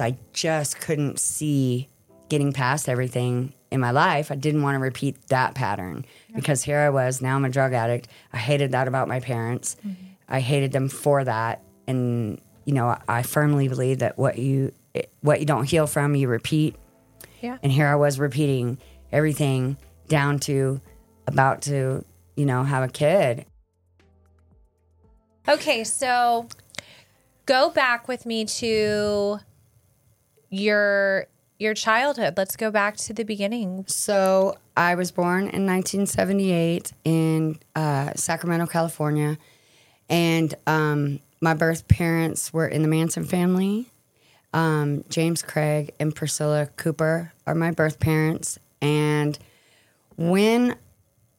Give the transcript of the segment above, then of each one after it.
I just couldn't see getting past everything in my life. I didn't want to repeat that pattern because here I was, now I'm a drug addict. I hated that about my parents. Mm-hmm. I hated them for that. And, you know, I firmly believe that what you what you don't heal from, you repeat. Yeah. And here I was repeating everything down to about to, you know, have a kid. Okay, so go back with me to your your childhood. Let's go back to the beginning. So I was born in 1978 in uh, Sacramento, California, and um, my birth parents were in the Manson family. Um, James Craig and Priscilla Cooper are my birth parents, and when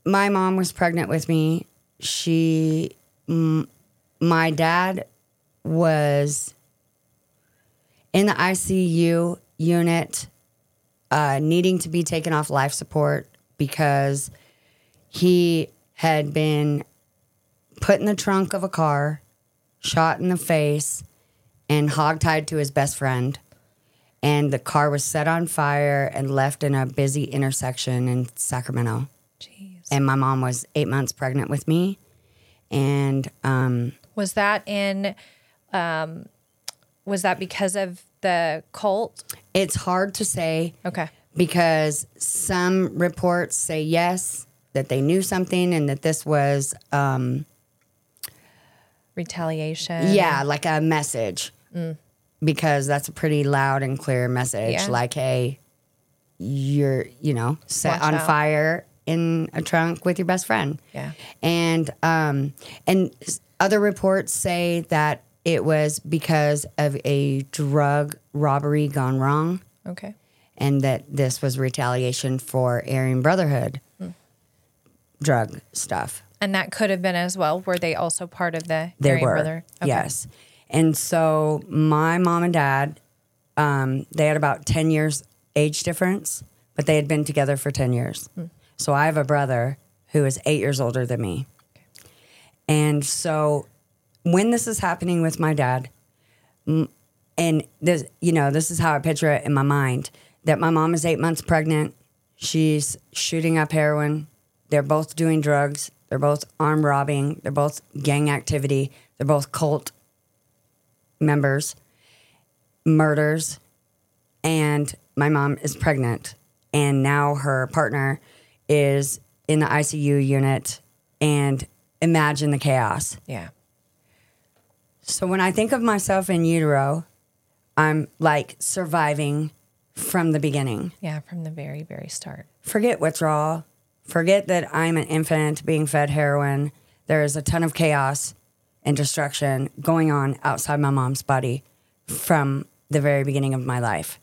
my mom was pregnant with me, she, m- my dad was in the ICU unit, uh, needing to be taken off life support because he had been put in the trunk of a car, shot in the face, and hogtied to his best friend. And the car was set on fire and left in a busy intersection in Sacramento. Jeez. And my mom was eight months pregnant with me. And um, Was that in um was that because of the cult? it's hard to say Okay. because some reports say yes, that they knew something and that this was, um, Retaliation. yeah, like a message. Because that's a pretty loud and clear message. Yeah. Like, hey, you're, you know, set Watch on out. fire in a trunk with your best friend. Yeah. And um, and other reports say that it was because of a drug robbery gone wrong. Okay. and that this was retaliation for Aryan Brotherhood drug stuff. And that could have been as well. Were they also part of the They Aryan were, brother? Okay. yes. And so my mom and dad, um, they had about ten years age difference, but they had been together for ten years. So I have a brother who is eight years older than me, and so when this is happening with my dad, and this you know this is how i picture it in my mind that my mom is eight months pregnant. She's shooting up heroin. They're both doing drugs. They're both armed robbing. They're both gang activity. They're both cult members murders and my mom is pregnant. And now her partner is in the icu unit and imagine the chaos. Yeah. So when I think of myself in utero, I'm like surviving from the beginning. Yeah. From the very, very start. Forget withdrawal. Forget that I'm an infant being fed heroin. There is a ton of chaos and destruction going on outside my mom's body from the very beginning of my life.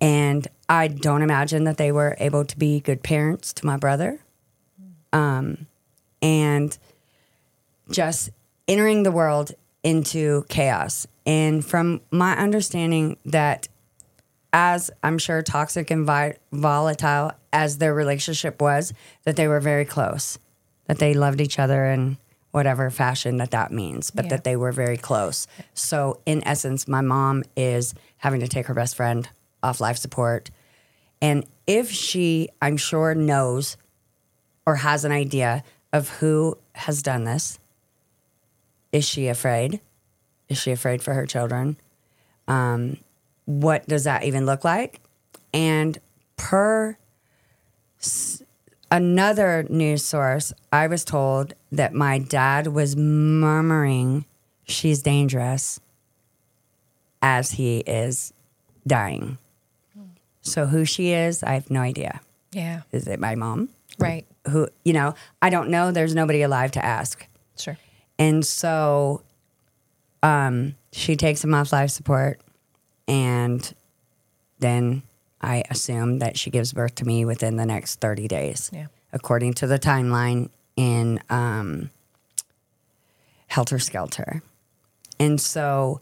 And I don't imagine that they were able to be good parents to my brother. Um, and just entering the world into chaos. And from my understanding, that as I'm sure toxic and vi- volatile as their relationship was, that they were very close, that they loved each other in whatever fashion that that means, but Yeah. that they were very close. So, in essence, my mom is having to take her best friend off life support. And if she, I'm sure, knows or has an idea of who has done this, is she afraid? Is she afraid for her children? Um, what does that even look like? And per s- another news source, I was told that my dad was murmuring, She's dangerous, as he is dying. So, who she is, I have no idea. Yeah. Is it my mom? Right. Who, you know, I don't know. There's nobody alive to ask. Sure. And so um, she takes him off life support. And then I assume that she gives birth to me within the next 30 days, Yeah. according to the timeline in um, Helter Skelter. And so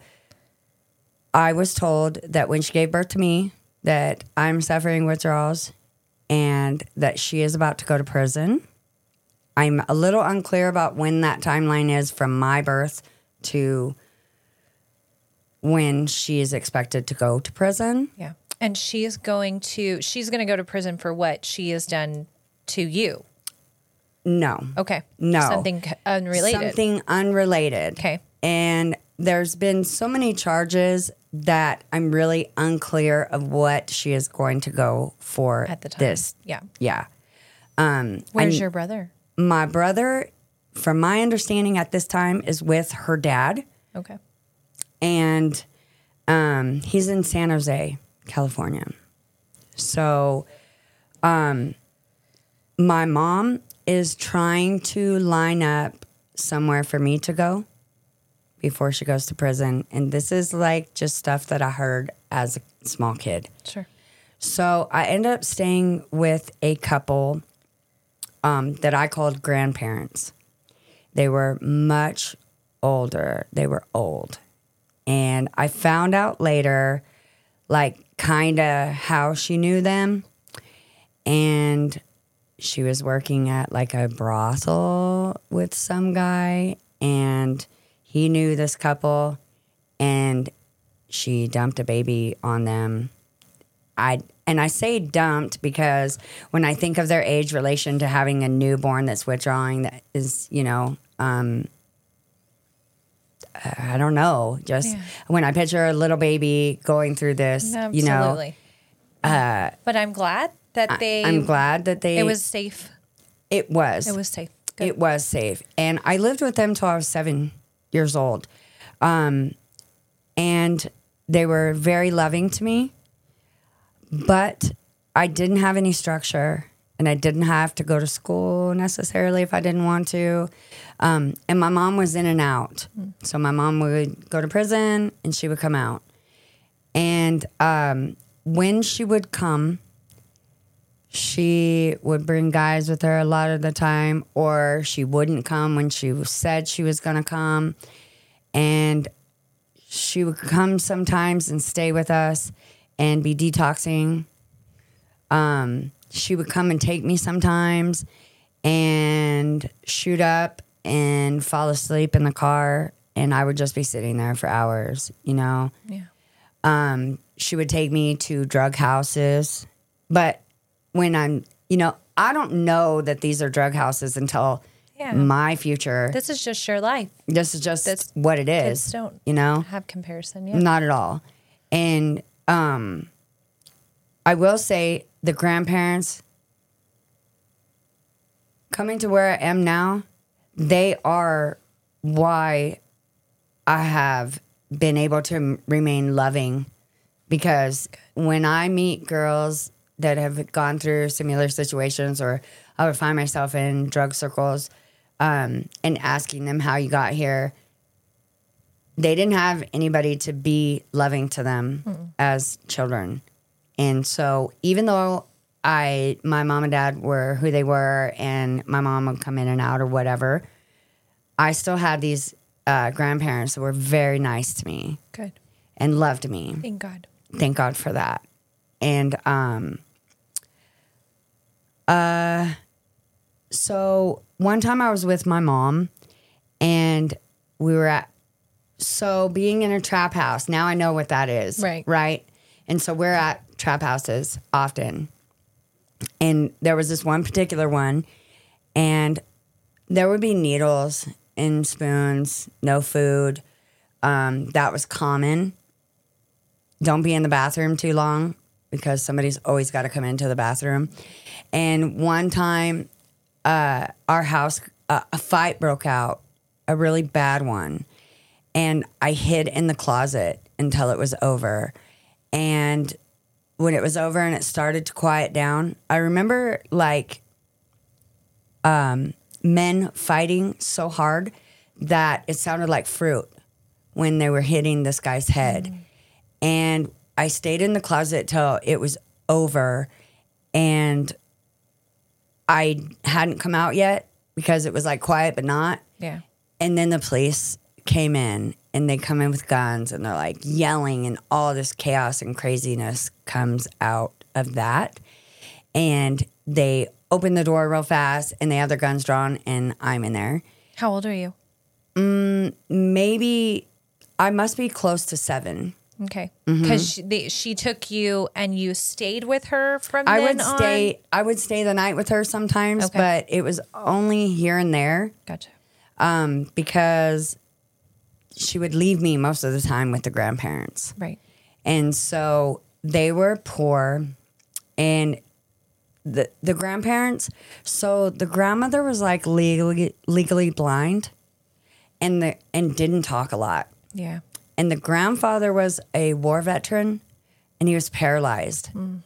I was told that when she gave birth to me, that I'm suffering withdrawals and that she is about to go to prison. I'm a little unclear about when that timeline is from my birth to when she is expected to go to prison. Yeah. And she's going to she's going to go to prison for what she has done to you. No. Okay. No. Something unrelated. Something unrelated. Okay. And there's been so many charges that I'm really unclear of what she is going to go for At the time. this. Yeah. Yeah. Um, Where's I'm- your brother? My brother, from my understanding at this time, is with her dad, Okay. and um, he's in San Jose, California. So, um, my mom is trying to line up somewhere for me to go before she goes to prison, and this is like just stuff that I heard as a small kid. Sure. So I end up staying with a couple um, that I called grandparents. They were much older. They were old. And I found out later, like, kind of how she knew them. And she was working at like a brothel with some guy. And he knew this couple. And she dumped a baby on them I and I say dumped because when I think of their age relation to having a newborn that's withdrawing, that is, you know, um, I don't know. Just Yeah. when I picture a little baby going through this, Absolutely. you know, uh, but I'm glad that they I'm glad that they it was safe. it was It was safe. Good. it was safe. And I lived with them till I was seven years old. Um, and they were very loving to me, but I didn't have any structure and I didn't have to go to school necessarily if I didn't want to. Um, and my mom was in and out. So my mom would go to prison and she would come out. And um, when she would come, she would bring guys with her a lot of the time, or she wouldn't come when she said she was going to come. And she would come sometimes and stay with us and be detoxing. Um, she would come and take me sometimes and shoot up and fall asleep in the car. And I would just be sitting there for hours, you know? Yeah. Um, she would take me to drug houses. But when I'm, you know, I don't know that these are drug houses until Yeah. my future. This, is just your life. This is just that's- what it is. Kids don't you know? have comparison. Yeah. Not at all. And um, I will say the grandparents coming to where I am now, they are why I have been able to remain loving. Because when I meet girls that have gone through similar situations or I would find myself in drug circles um, and asking them how you got here, they didn't have anybody to be loving to them as children. And so even though I my mom and dad were who they were and my mom would come in and out or whatever, I still had these uh, grandparents that were very nice to me Good. and loved me. Thank God. Thank God for that. And um uh so one time I was with my mom and we were at so being in a trap house, now I know what that is. Right. Right. And so we're at trap houses often. And there was this one particular one and there would be needles in spoons, no food. Um, that was common don't be in the bathroom too long because somebody's always got to come into the bathroom. And one time, uh, our house, uh, a fight broke out, a really bad one. And I hid in the closet until it was over. And when it was over and it started to quiet down, I remember like um, men fighting so hard that it sounded like fruit when they were hitting this guy's head. And I stayed in the closet till it was over. And I hadn't come out yet because it was like quiet, but not. Yeah. And then the police came in and they come in with guns and they're like yelling, and all this chaos and craziness comes out of that. And they open the door real fast and they have their guns drawn, and I'm in there. How old are you? Maybe I must be close to seven. Okay. Mm-hmm. Because she, she took you and you stayed with her from I would on? stay. I would stay the night with her sometimes, Okay. but it was only here and there Gotcha. um, because she would leave me most of the time with the grandparents. Right. And so they were poor and the the grandparents so the grandmother was like legally legally blind and the and didn't talk a lot. Yeah. And the grandfather was a war veteran and he was paralyzed. Mm.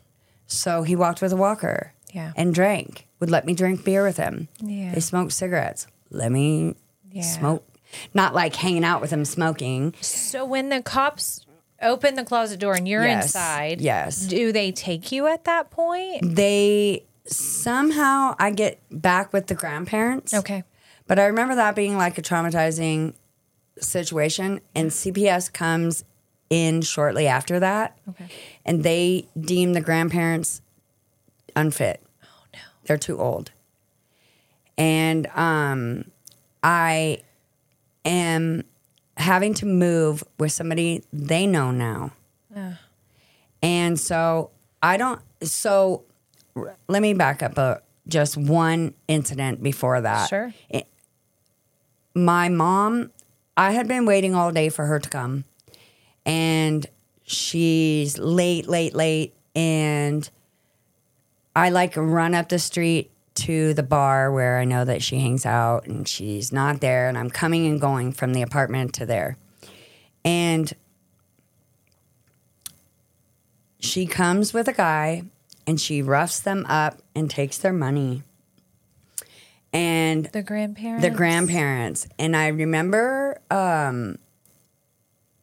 So he walked with a walker. Yeah. And drank. Would let me drink beer with him. Yeah. They smoked cigarettes. Let me Yeah. smoke. Not like hanging out with him smoking. So when the cops open the closet door and you're Yes. inside, Yes. do they take you at that point? they somehow I get back with the grandparents. Okay. But I remember that being like a traumatizing situation and CPS comes in shortly after that. Okay. And they deem the grandparents unfit. Oh no. They're too old. And um I am having to move with somebody they know now. And so I don't so let me back up a just one incident before that. Sure. My mom, I had been waiting all day for her to come. And she's late, late, late and I like run up the street to the bar where I know that she hangs out and she's not there and I'm coming and going from the apartment to there. And she comes with a guy and she roughs them up and takes their money. And The grandparents. the grandparents. And I remember um,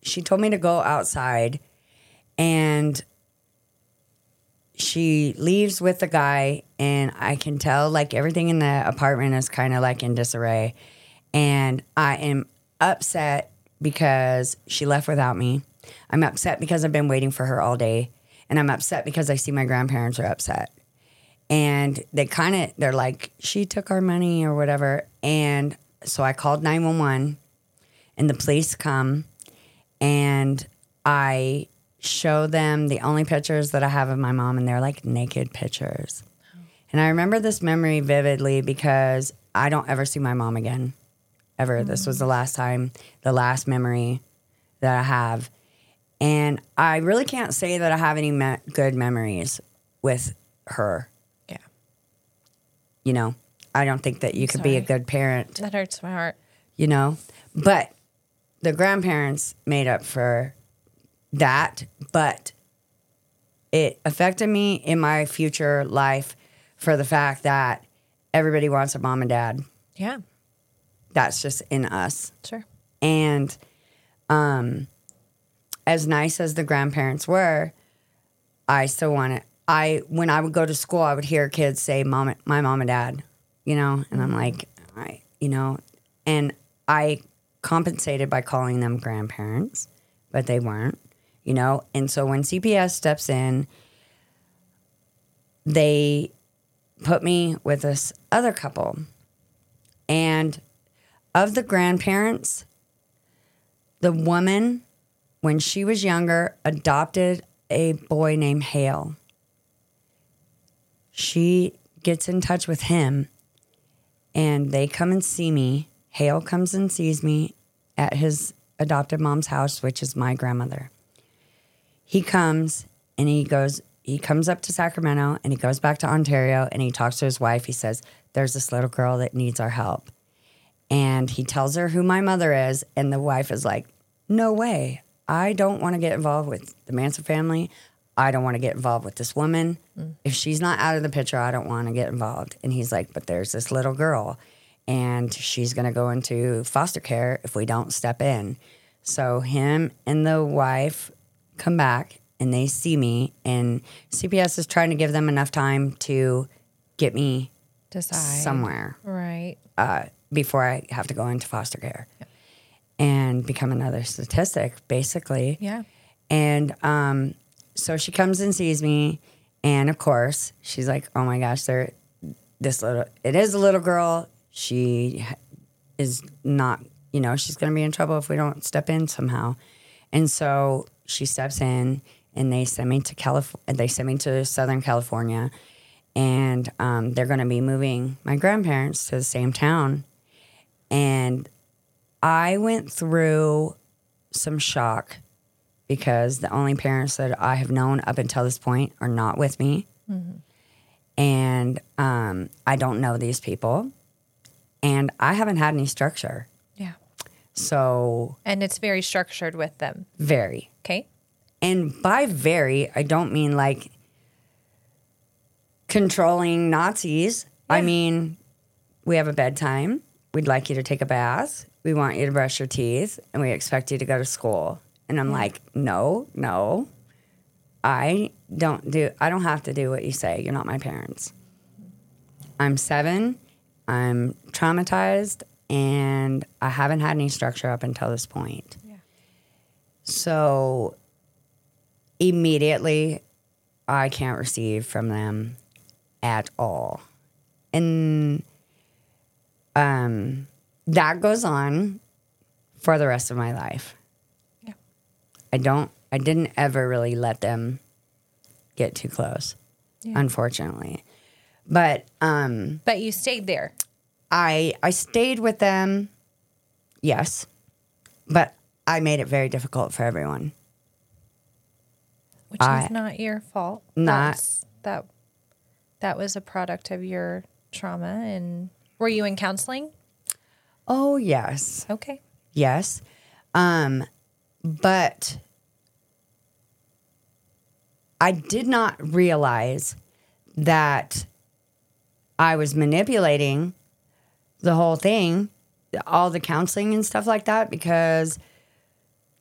she told me to go outside and she leaves with the guy and I can tell like everything in the apartment is kind of like in disarray. And I am upset because she left without me. I'm upset because I've been waiting for her all day. And I'm upset because I see my grandparents are upset and they kind of they're like she took our money or whatever and so i called 911 and the police come and i show them the only pictures that i have of my mom and they're like naked pictures. And i remember this memory vividly because i don't ever see my mom again ever. This was the mm. last time the last memory that i have. And i really can't say that i have any me- good memories with her. Yeah. you know i don't think that you could be a good parent. That hurts my heart. you know but the grandparents made up for that but it affected me in my future life for the fact that everybody wants a mom and dad. Yeah. that's just in us. Sure. and um as nice as the grandparents were i still want it. I when i would go to school i would hear kids say mom my mom and dad you know? And i'm like i you know? And i compensated by calling them grandparents but they weren't you know and so when cps steps in they put me with this other couple and of the grandparents the woman, when she was younger, adopted a boy named Hale. She gets in touch with him and they come and see me. Hale comes and sees me at his adopted mom's house, which is my grandmother. He comes and he goes, he comes up to Sacramento and he goes back to Ontario and he talks to his wife. He says, There's this little girl that needs our help. And he tells her who my mother is. And the wife is like no way. I don't want to get involved with the manson family. I don't want to get involved with this woman. If she's not out of the picture i don't want to get involved. And he's like but there's this little girl and she's going to go into foster care if we don't step in. So him and the wife come back and they see me and cps is trying to give them enough time to get me Decide. somewhere Right. uh, before I have to go into foster care and become another statistic, basically. Yeah. And um, so she comes and sees me, and of course, she's like, "Oh my gosh, there, this little, it is a little girl. She is not You know, she's going to be in trouble if we don't step in somehow. And so she steps in, and they send me to California. They send me to Southern California, and um, they're going to be moving my grandparents to the same town. And I went through some shock because the only parents that I have known up until this point are not with me. And um, I don't know these people. And I haven't had any structure. Yeah. So, And it's very structured with them. very. Okay. And by very, I don't mean like controlling Nazis. I mean, we have a bedtime. We'd like you to take a bath. We want you to brush your teeth and we expect you to go to school. And I'm like, no, no. I don't do I don't have to do what you say. You're not my parents. I'm 7. I'm traumatized and I haven't had any structure up until this point. So immediately I can't receive from them at all. And um that goes on for the rest of my life. Yeah. I don't I didn't ever really let them get too close, Yeah. unfortunately. But um But you stayed there. I I stayed with them, yes, but I made it very difficult for everyone. which I- is not your fault. Not- That's, that that was a product of your trauma. And were you in counseling? Oh yes, Okay. yes, um, but I did not realize that I was manipulating the whole thing, all the counseling and stuff like that, because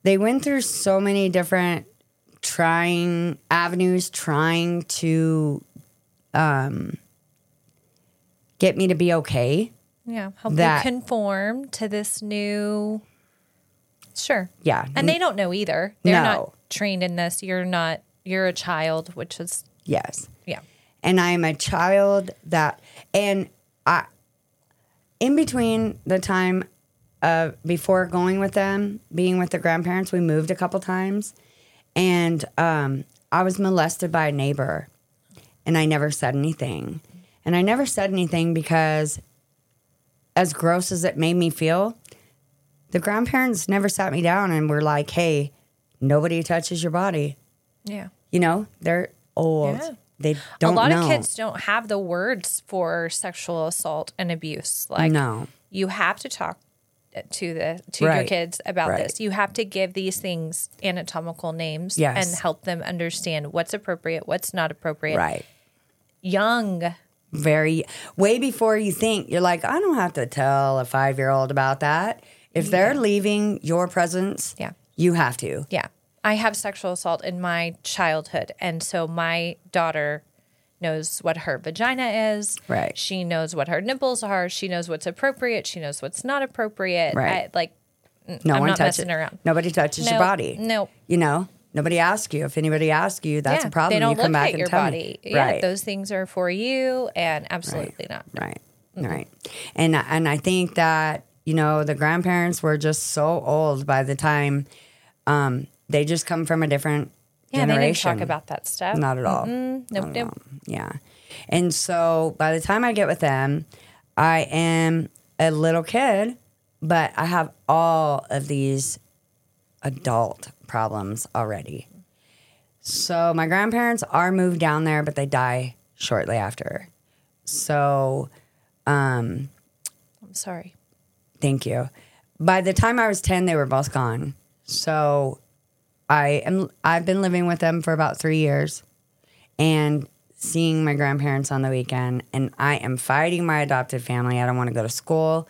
they went through so many different trying avenues, trying to um, get me to be okay. Yeah. Help That- you conform to this new. Sure. Yeah, And they don't know either. They're No. not trained in this. You're not. You're a child, which is yes. yeah. and I'm a child that and I in between the time uh before going with them, being with the grandparents, we moved a couple times and um I was molested by a neighbor and I never said anything. And I never said anything because as gross as it made me feel, the grandparents never sat me down and were like, "Hey, nobody touches your body." Yeah. You know, they're old. Yeah. They don't a lot know. of kids don't have the words for sexual assault and abuse. Like no. you have to talk to the to your kids about Right. this. You have to give these things anatomical names Yes. and help them understand what's appropriate, what's not appropriate. Right. Young. Very way before you think. You're like, I don't have to tell a five year old about that. If they're leaving your presence, Yeah. you have to. Yeah. I have sexual assault in my childhood. And so my daughter knows what her vagina is. Right. She knows what her nipples are. She knows what's appropriate. She knows what's not appropriate. Right. I, like, No I'm one not touches messing around. Nobody touches your body. no. You know, nobody asks you. If anybody asks you, that's yeah, a problem. They don't you come look back at and your tell body. me. Yeah, right. those things are for you, and absolutely not. Right. Right. And and I think that, you know, the grandparents were just so old by the time um, they just come from a different Yeah, they didn't generation. talk about that stuff. Not at all. Nope, Not at nope. all. Yeah. And so by the time I get with them, I am a little kid, but I have all of these adult problems already. So my grandparents are moved down there, but they die shortly after. So um I'm sorry. Thank you. By the time I was 10, they were both gone. So I am I've been living with them for about 3 years and seeing my grandparents on the weekend and I am fighting my adopted family. I don't want to go to school.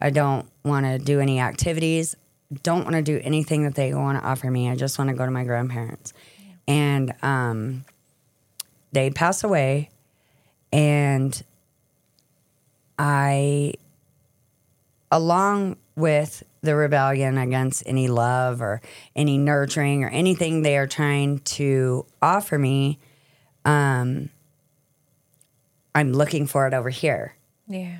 I don't want to do any activities. Don't want to do anything that they want to offer me. I just want to go to my grandparents. And um they pass away and I along with the rebellion against any love or any nurturing or anything they are trying to offer me, um, I'm looking for it over here. Yeah.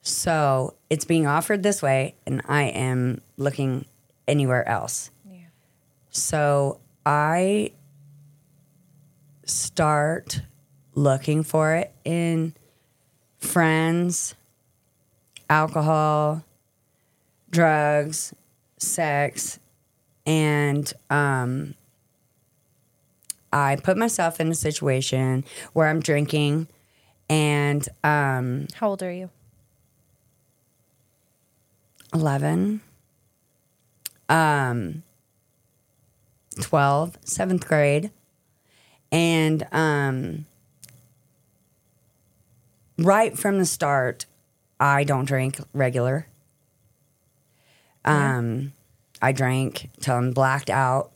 So it's being offered this way, and I am looking anywhere else. Yeah. So I start looking for it in friends, alcohol, drugs, sex, and um, I put myself in a situation where I'm drinking and um, How old are you? 11, um, 12, seventh grade. And um, right from the start, I don't drink regular. Um, I drank till I'm blacked out,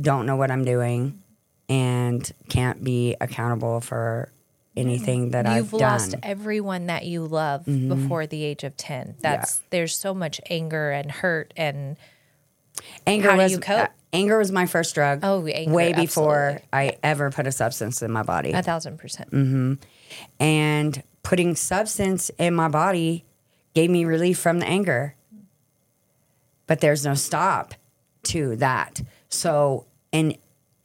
don't know what I'm doing, and can't be accountable for anything that You've I've lost done. Mm-hmm. everyone that you love before the age of 10. That's there's so much anger and hurt and Anger How do was you cope? uh, anger was my first drug. Oh, anger, way before absolutely. I ever put a substance in my body. a thousand percent. Mm. and putting substance in my body gave me relief from the anger. But there's no stop to that. So and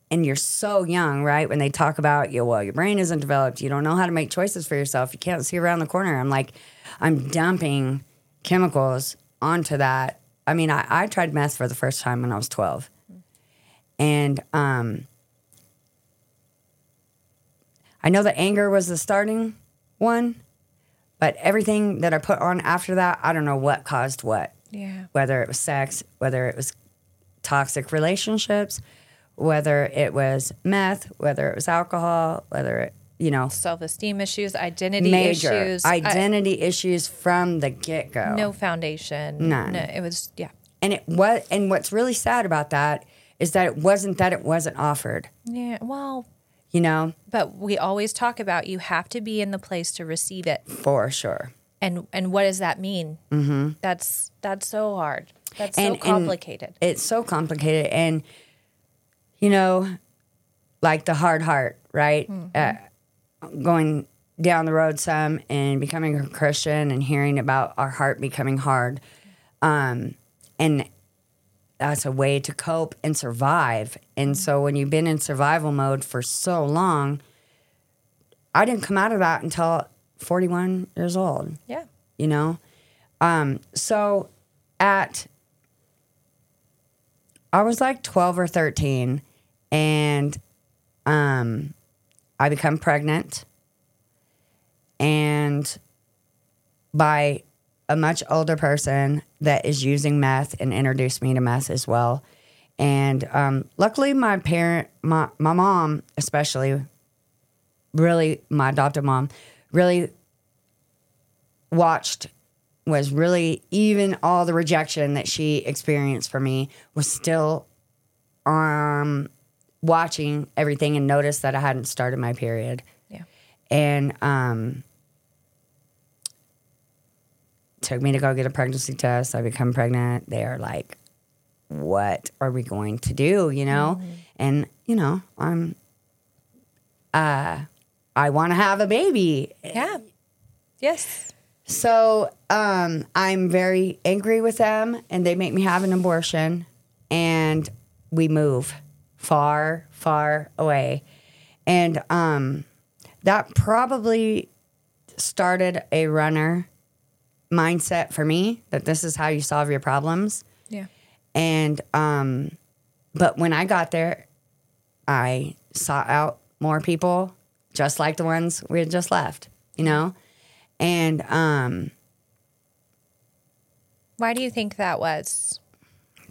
and you're so young, right? When they talk about you, well, your brain isn't developed. You don't know how to make choices for yourself. You can't see around the corner. I'm like, I'm dumping chemicals onto that. I mean, I, I tried meth for the first time when I was 12. And um, I know that anger was the starting one, but everything that I put on after that, I don't know what caused what. Yeah. Whether it was sex, whether it was toxic relationships, whether it was meth, whether it was alcohol, whether it, you know, Self-esteem issues, identity major issues, I- identity issues from the get go. no foundation. None. No, it was yeah. And it what and what's really sad about that is that it wasn't that it wasn't offered. Yeah. Well, You know, but we always talk about you have to be in the place to receive it. for sure. And and what does that mean? Mm-hmm. That's that's so hard. That's And- so complicated. it's so complicated and you know like the hard heart right uh, going down the road some and becoming a christian and hearing about our heart becoming hard um, and that's a way to cope and survive and so when you've been in survival mode for so long i didn't come out of that until 41 years old. Yeah. you know? Um so at i was like 12 or 13 and um i become pregnant. And by a much older person that is using meth and introduced me to meth as well. And um, luckily my parent my, my mom especially really my adopted mom really watched was really even all the rejection that she experienced from me was still um watching everything and noticed that I hadn't started my period. Yeah. And um took me to go get a pregnancy test. I become pregnant. They are like, what are we going to do? You know? And, you know, I'm uh I want to have a baby. Yeah. Yes. So um, I'm very angry with them, and they make me have an abortion, and we move far, far away, and um, that probably started a runner mindset for me that this is how you solve your problems. Yeah. And um, but when I got there, I sought out more people, just like the ones we had just left, you know, and um, Why do you think that was?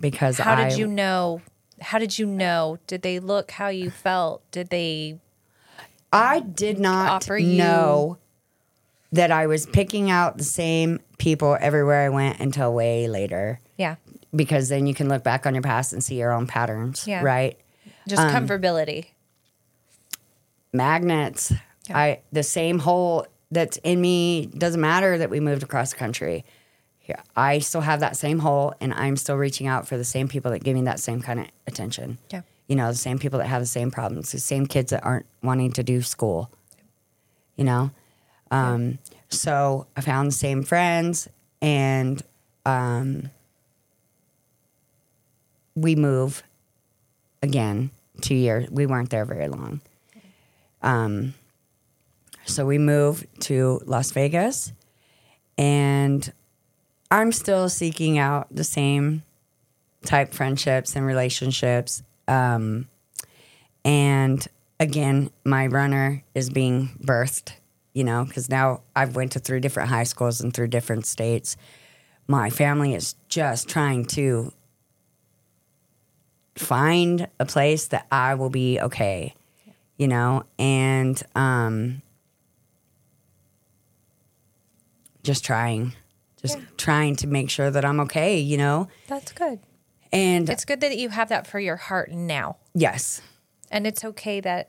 because How I, did you know? How did you know? Did they look how you felt? Did they? I did not you- know that I was picking out the same people everywhere I went until way later. Yeah. Because then you can look back on your past and see your own patterns, Yeah. right? Just Um, comfortability. Magnets. Yeah. I the same hole that's in me doesn't matter that we moved across the country. Yeah, I still have that same hole, and I'm still reaching out for the same people that give me that same kind of attention. Yeah. You know, the same people that have the same problems, the same kids that aren't wanting to do school. You know, Um, so I found the same friends and um, we move again two years. We weren't there very long. Um, so we moved to Las Vegas and I'm still seeking out the same type friendships and relationships. Um, and again, my runner is being birthed, you know, because now I've went to three different high schools in three different states. My family is just trying to find a place that I will be okay, you know, and um, just trying, just Yeah. trying to make sure that I'm okay, you know, That's good. and It's good that you have that for your heart now. yes, And it's okay that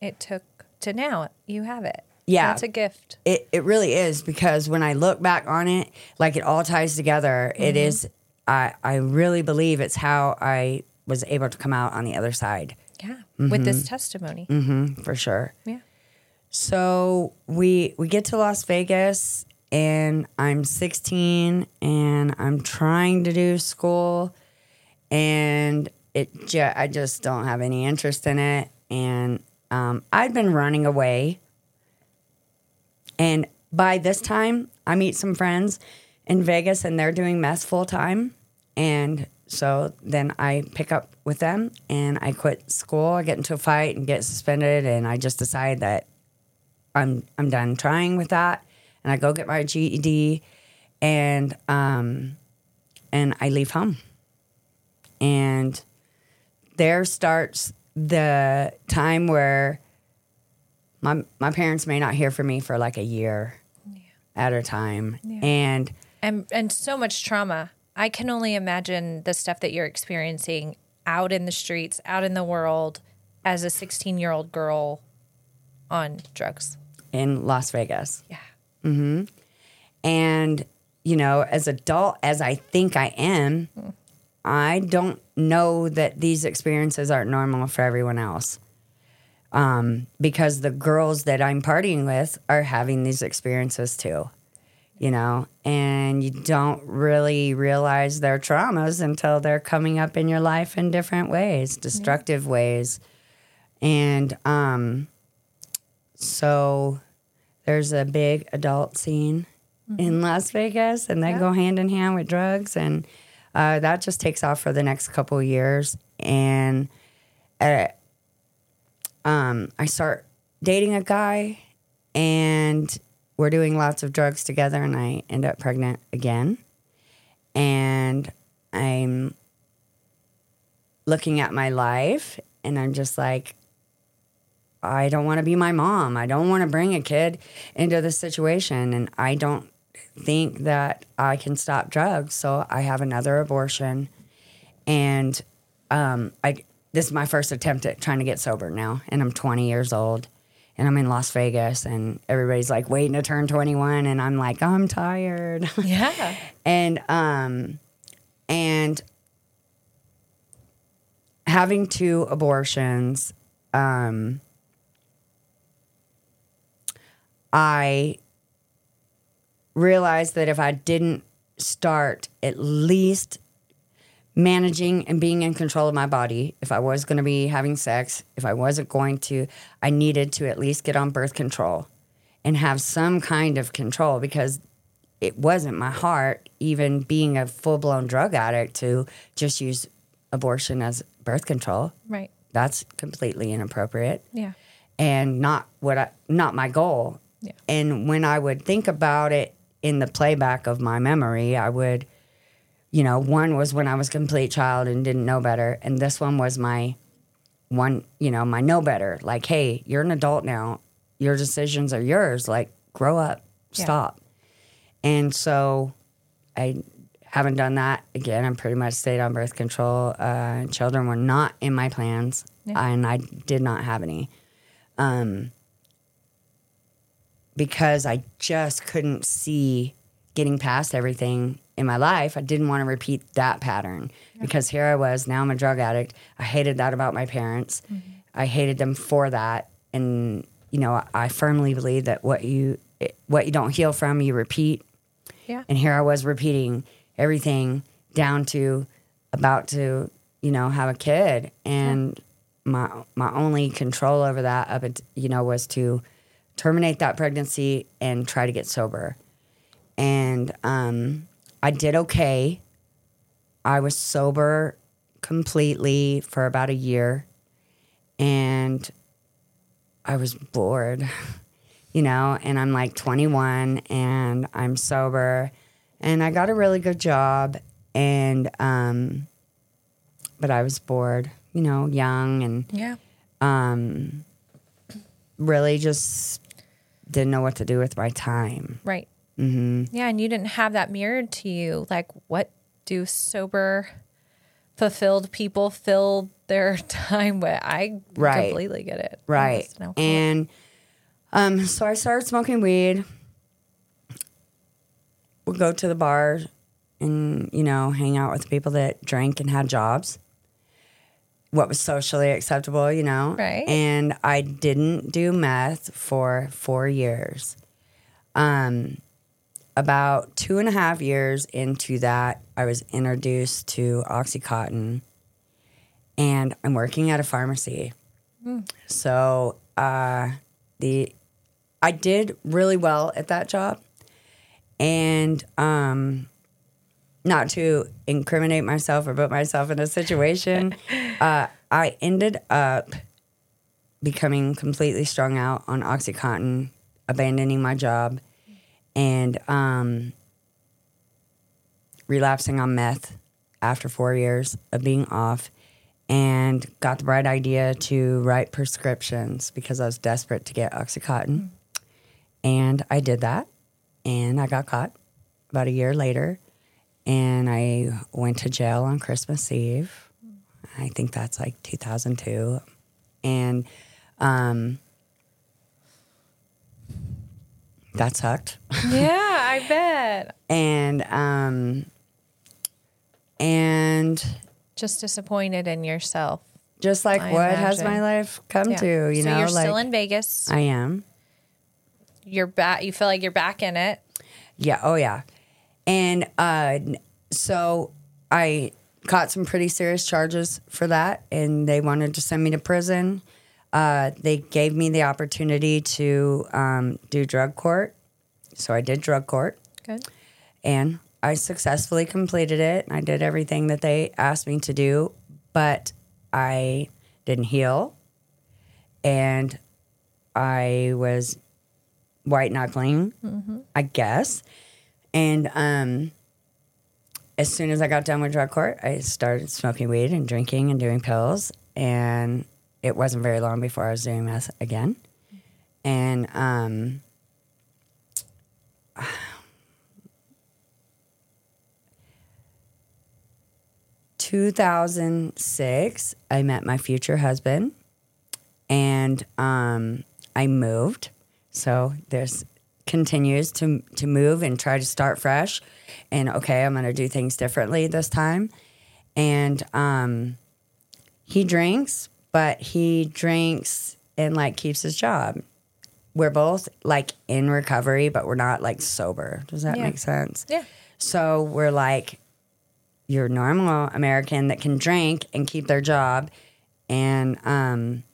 it took to now. You have it. Yeah. That's a gift. It it really is because when I look back on it, like it all ties together. It is I I really believe it's how I was able to come out on the other side. Yeah. With this testimony. hmm for sure. Yeah. So we we get to Las Vegas and I'm 16 and I'm trying to do school and it ju- I just don't have any interest in it and um, I'd been running away and by this time I meet some friends in Vegas and they're doing meth full time and so then I pick up with them and I quit school. I get into a fight and get suspended and I just decide that I'm I'm done trying with that, and I go get my GED, and um, and I leave home, and there starts the time where my my parents may not hear from me for like a year at a time, and And and so much trauma. I can only imagine the stuff that you're experiencing out in the streets, out in the world as a 16-year-old girl on drugs. in Las Vegas. Yeah. And, you know, as adult as I think I am, I don't know that these experiences aren't normal for everyone else. Um, because the girls that I'm partying with are having these experiences too, you know, and you don't really realize their traumas until they're coming up in your life in different ways, destructive ways. And um, so there's a big adult scene in Las Vegas, and they Yeah. go hand in hand with drugs, and uh, that just takes off for the next couple of years. And uh, um, I start dating a guy, and we're doing lots of drugs together, and I end up pregnant again. And I'm looking at my life, and I'm just like, I don't want to be my mom. I don't want to bring a kid into this situation. And I don't think that I can stop drugs. So I have another abortion. And um, I this is my first attempt at trying to get sober now. And I'm 20 years old. And I'm in Las Vegas. And everybody's like waiting to turn 21. And I'm like, I'm tired. Yeah. and um and having two abortions um i realized that if i didn't start at least managing and being in control of my body if i was going to be having sex if i wasn't going to i needed to at least get on birth control and have some kind of control because it wasn't my heart, even being a full blown drug addict, to just use abortion as birth control. Right. That's completely inappropriate Yeah. and not what I, not my goal. Yeah. And when I would think about it in the playback of my memory, I would, you know, one was when I was a complete child and didn't know better, and this one was my one, you know, my know better. Like, hey, you're an adult now. Your decisions are yours. Like, grow up, Yeah. stop. And so, I haven't done that again. I'm pretty much stayed on birth control. Uh, children were not in my plans, Yeah. and I did not have any. Um, because I just couldn't see getting past everything in my life. I didn't want to repeat that pattern because here I was, now I'm a drug addict. I hated that about my parents. I hated them for that. And, you know, I firmly believe that what you what you don't heal from, you repeat. Yeah. And here I was repeating everything down to about to, you know, have a kid. And my my only control over that up at, you know, was to terminate that pregnancy and try to get sober. And um I did okay. I was sober completely for about a year and I was bored, you know, and I'm like 21 and I'm sober and I got a really good job and um but I was bored, you know, young and Yeah. um really just didn't know what to do with my time. Right. Hmm Yeah, and you didn't have that mirrored to you. Like, what do sober, fulfilled people fill their time with? I Right. completely get it. Right. alcoholic. And um, so I started smoking weed. Would go to the bar and, you know, hang out with people that drank and had jobs. What was socially acceptable, you know? Right. And I didn't do meth for four years. Um, about two and a half years into that, I was introduced to Oxycontin, and I'm working at a pharmacy. So uh, the I did really well at that job, and um, not to incriminate myself or put myself in a situation, uh, I ended up becoming completely strung out on OxyContin, abandoning my job, and um, relapsing on meth after four years of being off and got the bright idea to write prescriptions because I was desperate to get Oxycontin. And I did that and I got caught about a year later and I went to jail on Christmas Eve. I think that's like 2002. And um, that sucked. yeah, I bet. And um, and Just disappointed in yourself. just like I what has my life come Yeah. to, you so know, you're like still in Vegas. I am. you're back. You feel like you're back in it. Yeah. Oh, yeah. And uh, so I caught some pretty serious charges for that, and they wanted to send me to prison. Uh, they gave me the opportunity to um, do drug court. So I did drug court, Good. and I successfully completed it. I did everything that they asked me to do, but I didn't heal. And I was white knuckling, I guess. And um, as soon as I got done with drug court, I started smoking weed and drinking and doing pills. And it wasn't very long before I was doing meth again. And um, 2006, I met my future husband and um, I moved. So there's continues to to move and try to start fresh. And okay, I'm to do things differently this time. And um, he drinks, but he drinks and like keeps his job. We're both like in recovery, but we're not like sober. Does that Yeah. make sense? Yeah. So we're like your normal American that can drink and keep their job. And um,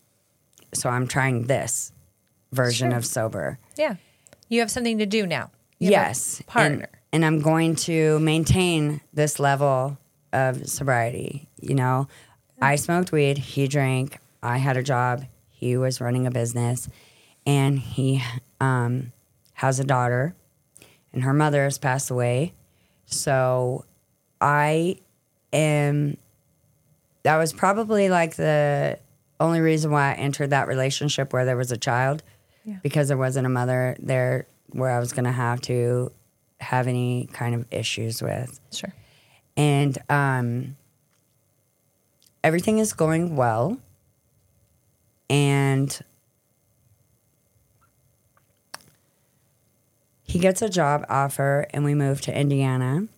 so I'm trying this version Sure. of sober. Yeah. You have something to do now. You yes. partner. And, and I'm going to maintain this level of sobriety. You know, I smoked weed, he drank, I had a job, he was running a business, and he um, has a daughter, and her mother has passed away. So I am, that was probably like the only reason why I entered that relationship where there was a child Yeah. because there wasn't a mother there where I was going to have to have any kind of issues with. Sure. And um, everything is going well. And he gets a job offer, and we move to Indiana.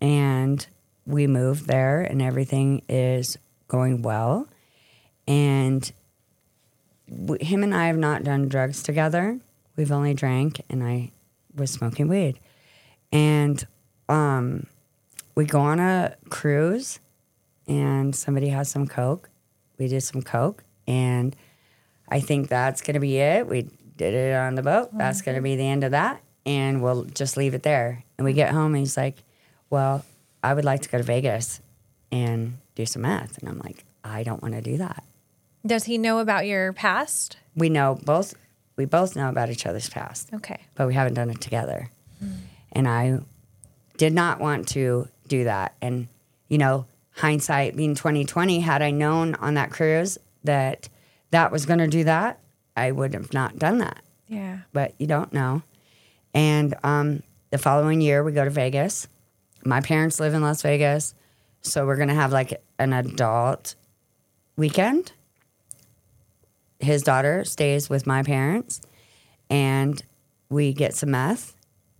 And we move there, and everything is going well. And him and I have not done drugs together. We've only drank, and I was smoking weed. And um, we go on a cruise, and somebody has some Coke. We did some Coke, and I think that's going to be it. We did it on the boat. Oh, that's going to be the end of that. And we'll just leave it there. And we get home, and he's like, Well, I would like to go to Vegas and do some meth. And I'm like, I don't want to do that. Does he know about your past? We know both, we both know about each other's past, Okay. but we haven't done it together. Hmm. And I did not want to do that. And, you know, hindsight being 2020, had I known on that cruise that that was going to do that, I would have not done that. Yeah. But you don't know. And um, the following year, we go to Vegas. My parents live in Las Vegas. So we're going to have like an adult weekend. His daughter stays with my parents, and we get some meth.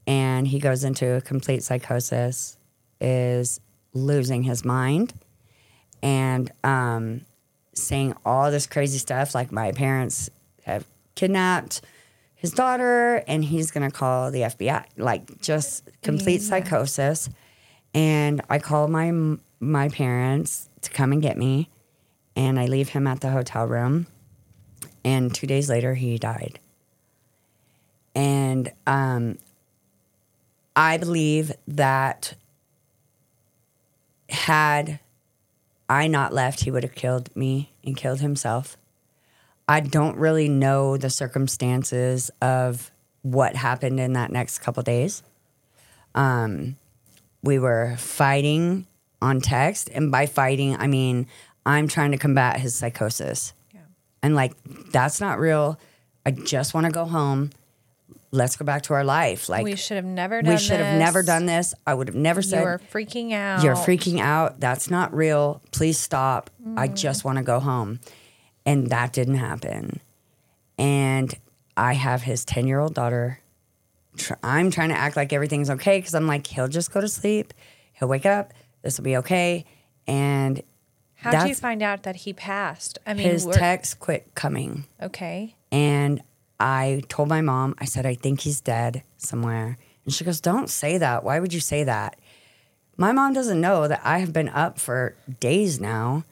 And he goes into a complete psychosis, is losing his mind, and um, saying all this crazy stuff like my parents have kidnapped his daughter and he's going to call the FBI like just complete psychosis. And I call my my parents to come and get me and I leave him at the hotel room. And 2 days later he died. And um I believe that had I not left, he would have killed me and killed himself. I don't really know the circumstances of what happened in that next couple days. Um, we were fighting on text, and by fighting, I mean I'm trying to combat his psychosis. Yeah. And like, that's not real. I just want to go home. Let's go back to our life. Like, we should have never done we should have never done this. I would have never said you're freaking out. you're freaking out. That's not real. Please stop. I just want to go home. And that didn't happen. And I have his 10 year old daughter. I'm trying to act like everything's okay because I'm like, he'll just go to sleep. He'll wake up. This will be okay. And How did you find out that he passed? I mean, his we're- text quit coming. okay. And I told my mom, I said, I think he's dead somewhere. And she goes, Don't say that. Why would you say that? My mom doesn't know that I have been up for days now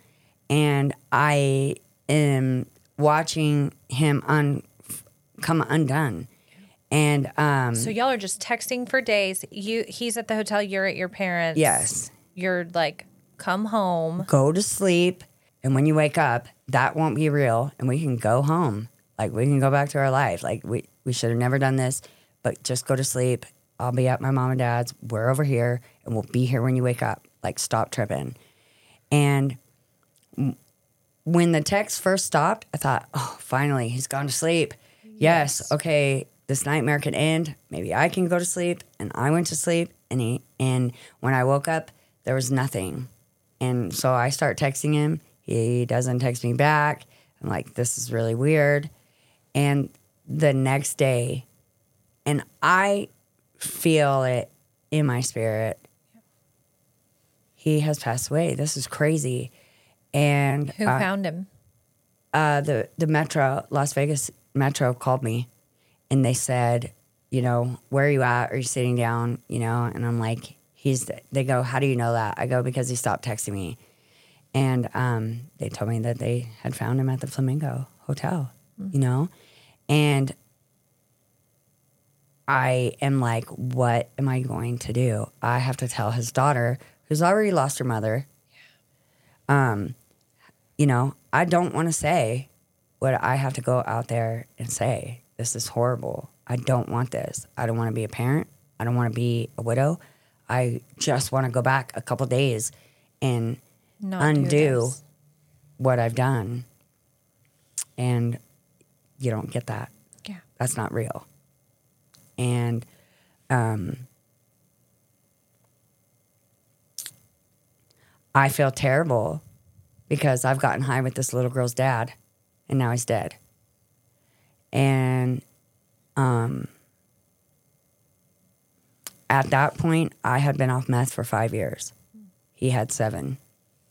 and I am watching him un- come undone. And um, So y'all are just texting for days. You he's at the hotel, you're at your parents. yes, You're like, come home. go to sleep. And when you wake up, that won't be real. And we can go home. Like we can go back to our life. Like we, we should have never done this, but just go to sleep. I'll be at my mom and dad's. We're over here and we'll be here when you wake up. Like stop tripping. And when the text first stopped, I thought, oh, finally, he's gone to sleep. Yes. okay, this nightmare can end. Maybe I can go to sleep. And I went to sleep. And he, and when I woke up, there was nothing. And so I start texting him. He doesn't text me back. I'm like, this is really weird. And the next day, and I feel it in my spirit. He has passed away. This is crazy. And Who uh, found him? uh, the the Metro Las Vegas Metro called me, and they said, you know, where are you at? Are you sitting down? You know, and I'm like, he's. They go, how do you know that? I go because he stopped texting me, and um, they told me that they had found him at the Flamingo Hotel. You know, and I am like, what am I going to do? I have to tell his daughter, who's already lost her mother. Um, you know, I don't want to say what I have to go out there and say. This is horrible. I don't want this. I don't want to be a parent. I don't want to be a widow. I just want to go back a couple days and Not undo what I've done. And you don't get that. Yeah. That's not real. And um, I feel terrible because I've gotten high with this little girl's dad and now he's dead. And um, at that point, I had been off meth for five years. He had seven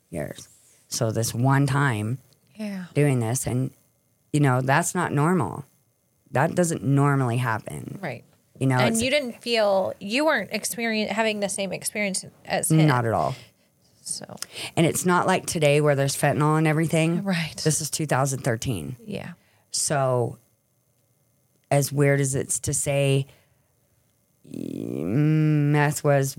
years. So this one time Yeah. doing this, and you know, that's not normal. that doesn't normally happen. Right. You know, and you didn't feel you weren't experience having the same experience as him. not at all. So And it's not like today where there's fentanyl and everything. Right. This is 2013. yeah. So, as weird as it's to say, meth was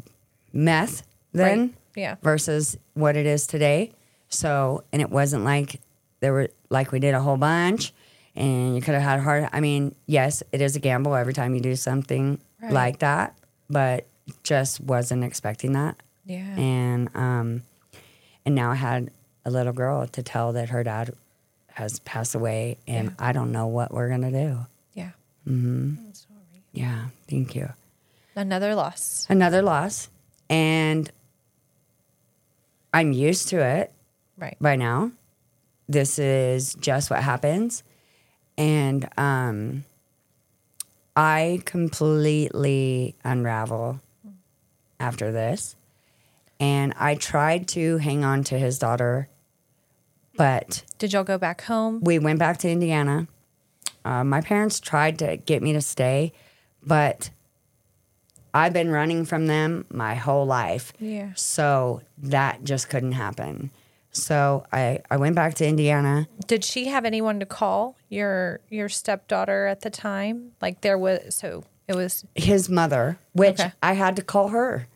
meth then Right. Yeah. versus what it is today. So, and it wasn't like there were like we did a whole bunch, and you could have had a heart. I mean, yes, it is a gamble every time you do something Right. like that, but just wasn't expecting that. Yeah. And um, and now I had a little girl to tell that her dad has passed away, and Yeah. I don't know what we're gonna do. yeah. Mm-hmm. Yeah, thank you. Another loss. Another loss, and I'm used to it Right. by now. This is just what happens, and um, I completely unravel after this, and I tried to hang on to his daughter, but Did y'all go back home? we went back to Indiana. Uh, my parents tried to get me to stay, but I've been running from them my whole life. Yeah. So that just couldn't happen. So I, I went back to Indiana. Did she have anyone to call your your stepdaughter at the time? Like there was so it was His mother, which Okay. I had to call her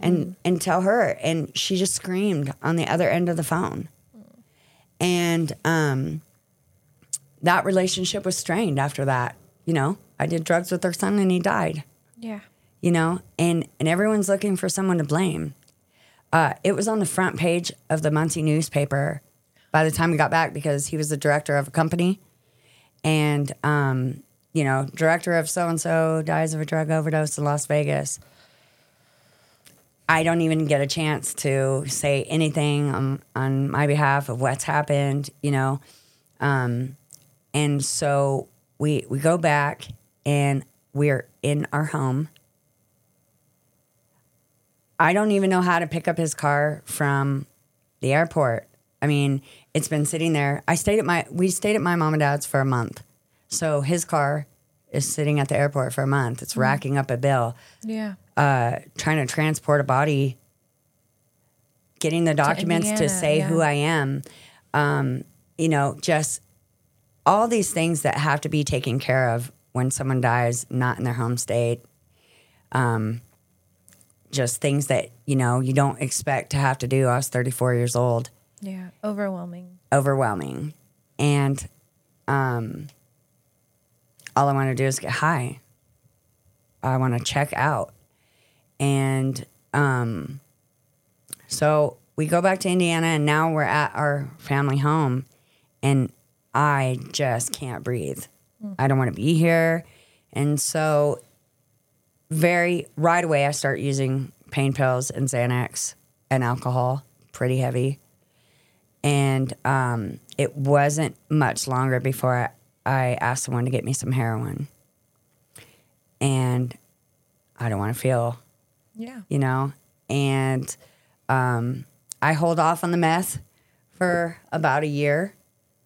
and and tell her, and she just screamed on the other end of the phone. And um, that relationship was strained after that. You know, I did drugs with her son, and he died. yeah. you know, and and everyone's looking for someone to blame. Uh, it was on the front page of the Muncie newspaper by the time we got back because he was the director of a company, and um, you know, director of so and so dies of a drug overdose in Las Vegas. I don't even get a chance to say anything on, on my behalf of what's happened, you know. Um, and so we we go back and we're in our home. I don't even know how to pick up his car from the airport. I mean, it's been sitting there. I stayed at my we stayed at my mom and dad's for a month. So his car is sitting at the airport for a month. It's racking up a bill. Yeah. Uh, trying to transport a body, getting the documents to, Indiana, say yeah. who I am. Um, you know, just all these things that have to be taken care of when someone dies not in their home state. Um, just things that, you know, you don't expect to have to do. I was 34 years old Yeah. Overwhelming. overwhelming. And um, all I want to do is get high. I want to check out. And um, so we go back to Indiana, and now we're at our family home, and I just can't breathe. I don't want to be here. And so, very right away, I start using pain pills and Xanax and alcohol, pretty heavy and um, it wasn't much longer before I, I asked someone to get me some heroin. And I don't want to feel, Yeah. you know, and um, I hold off on the meth for about a year,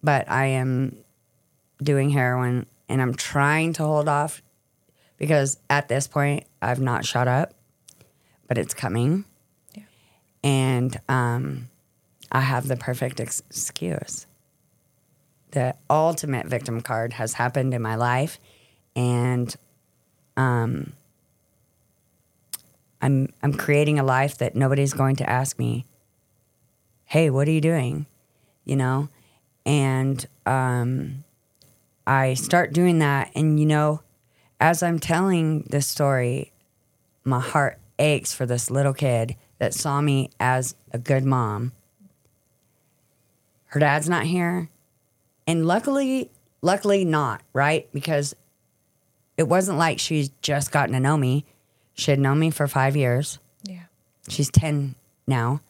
but I am doing heroin and I'm trying to hold off because at this point I've not shut up, but it's coming. Yeah. And um, I have the perfect ex- excuse. The ultimate victim card has happened in my life, and um, I'm I'm creating a life that nobody's going to ask me. Hey, what are you doing? You know, and um, I start doing that, and you know, as I'm telling this story, my heart aches for this little kid that saw me as a good mom. Her dad's not here. And luckily, luckily not, right? Because it wasn't like she's just gotten to know me. She had known me for five years. Yeah. She's 10 now,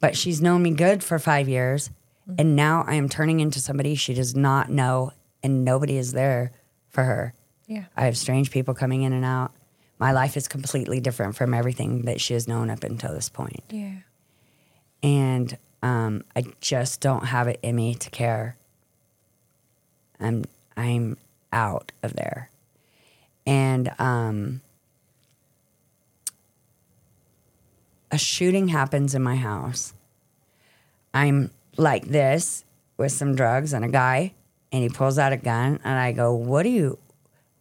but she's known me good for five years. And now I am turning into somebody she does not know, and nobody is there for her. Yeah. I have strange people coming in and out. My life is completely different from everything that she has known up until this point. Yeah. And um, I just don't have it in me to care. I'm I'm out of there. And um, a shooting happens in my house. I'm like this with some drugs and a guy, and he pulls out a gun, and I go, "What do you,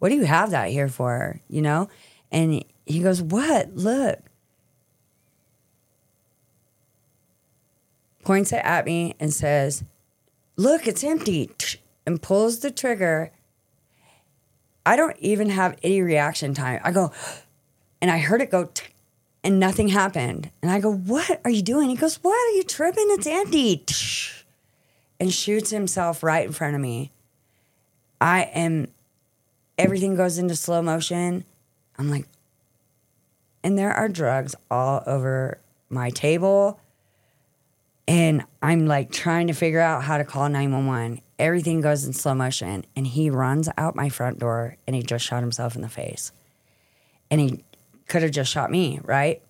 what do you have that here for?" You know, and he goes, "What? Look." Points it at me and says, "Look, it's empty," and pulls the trigger. I don't even have any reaction time. I go, and I heard it go, and nothing happened. And I go, What are you doing? He goes, What are you tripping? It's empty. And shoots himself right in front of me. I am, everything goes into slow motion. I'm like, and there are drugs all over my table. And I'm like trying to figure out how to call 911. Everything goes in slow motion. And he runs out my front door and he just shot himself in the face. And he could have just shot me, right?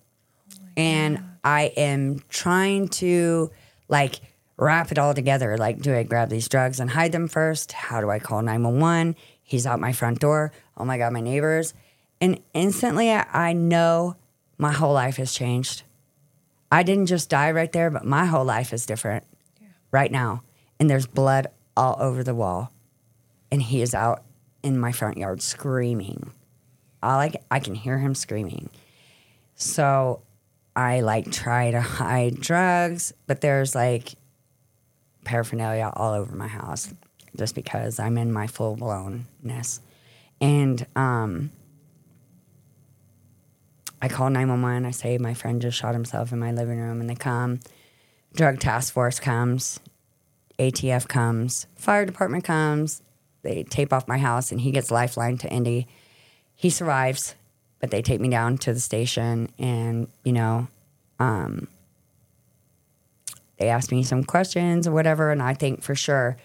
Oh and God. I am trying to like wrap it all together. Like, do I grab these drugs and hide them first? How do I call 911? He's out my front door. Oh my God, my neighbors. And instantly I, I know my whole life has changed. I didn't just die right there, but my whole life is different yeah. right now. And there's blood all over the wall. And he is out in my front yard screaming all I, I can hear him screaming. So I like try to hide drugs, but there's like paraphernalia all over my house just because I'm in my full blownness. And um, I call 911. I say, my friend just shot himself in my living room, and they come. Drug task force comes, ATF comes, fire department comes. They tape off my house, and he gets lifeline to Indy he survives, but they take me down to the station and, you know, um, they ask me some questions or whatever. And I think for sure,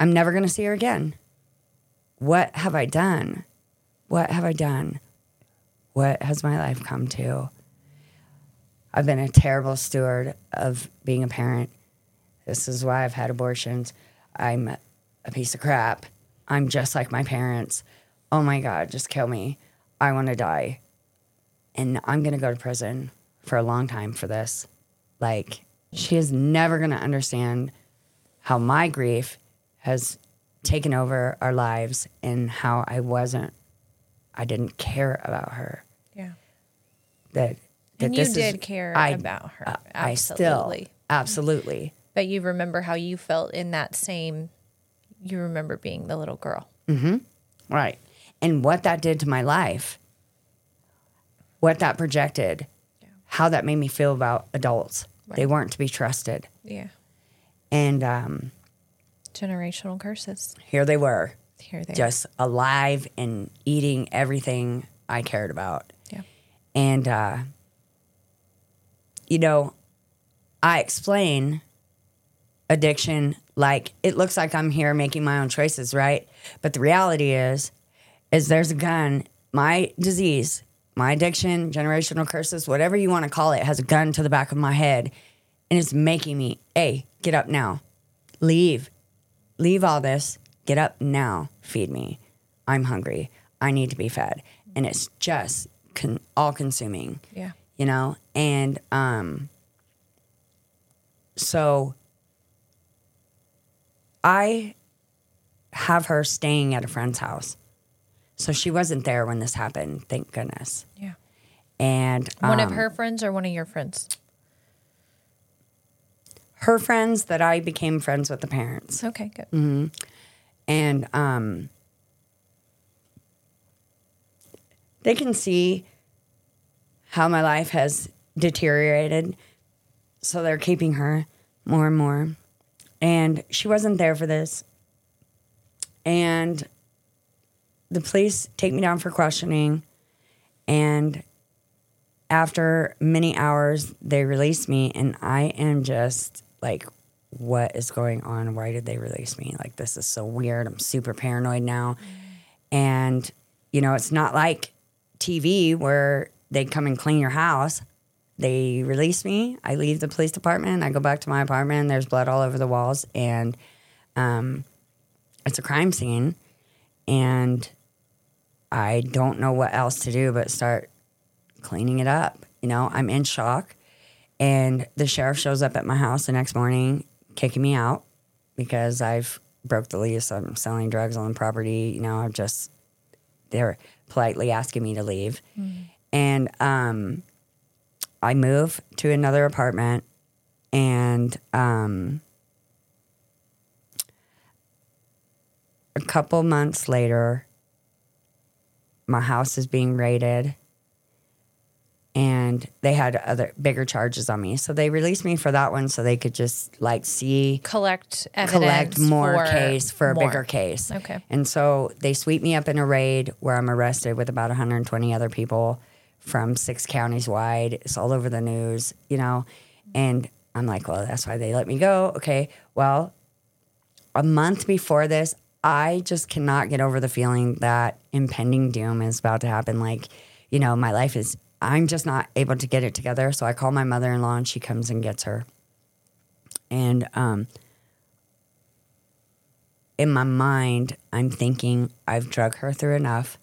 I'm never going to see her again. What have I done? What have I done? What has my life come to? I've been a terrible steward of being a parent. This is why I've had abortions. I'm a piece of crap. I'm just like my parents oh my God, just kill me. I want to die. And I'm going to go to prison for a long time for this. Like, she is never going to understand how my grief has taken over our lives and how I wasn't, I didn't care about her. Yeah. That, that and you did is, care I, about her. Uh, I still, absolutely. But you remember how you felt in that same, you remember being the little girl. Mm hmm. Right and what that did to my life, what that projected, yeah. how that made me feel about adults. Right. They weren't to be trusted. Yeah. And um, generational curses. Here they were. Here they just are. alive and eating everything I cared about. Yeah. And uh, you know, I explain addiction like it looks like I'm here making my own choices, right? But the reality is is there's a gun. My disease, my addiction, generational curses, whatever you want to call it, has a gun to the back of my head and it's making me, hey, get up now. Leave. Leave all this. Get up now. Feed me. I'm hungry. I need to be fed. And it's just con- all consuming. Yeah. You know? And um so I have her staying at a friend's house so she wasn't there when this happened, thank goodness. Yeah. And one of um, her friends or one of your friends? Her friends that I became friends with the parents. Okay, good. Mm-hmm. And um, they can see how my life has deteriorated. So they're keeping her more and more. And she wasn't there for this. And the police take me down for questioning, and after many hours, they release me, and I am just like, what is going on? Why did they release me? Like, this is so weird. I'm super paranoid now. And, you know, it's not like TV where they come and clean your house. They release me. I leave the police department. I go back to my apartment. There's blood all over the walls. And um, it's a crime scene and I don't know what else to do but start cleaning it up. You know, I'm in shock. And the sheriff shows up at my house the next morning, kicking me out because I've broke the lease. I'm selling drugs on the property. You know, I'm just they're politely asking me to leave. And um, I move to another apartment, and um, a couple months later, my house is being raided and they had other bigger charges on me. So they released me for that one so they could just like see Collect evidence. collect more case for a bigger case. Okay. And so they sweep me up in a raid where I'm arrested with about 120 other people from six counties wide. It's all over the news, you know. And I'm like, well, that's why they let me go. Okay. Well, a month before this, I just cannot get over the feeling that impending doom is about to happen. Like, you know, my life is, I'm just not able to get it together. So I call my mother in law and she comes and gets her. And um, in my mind, I'm thinking, I've drug her through enough.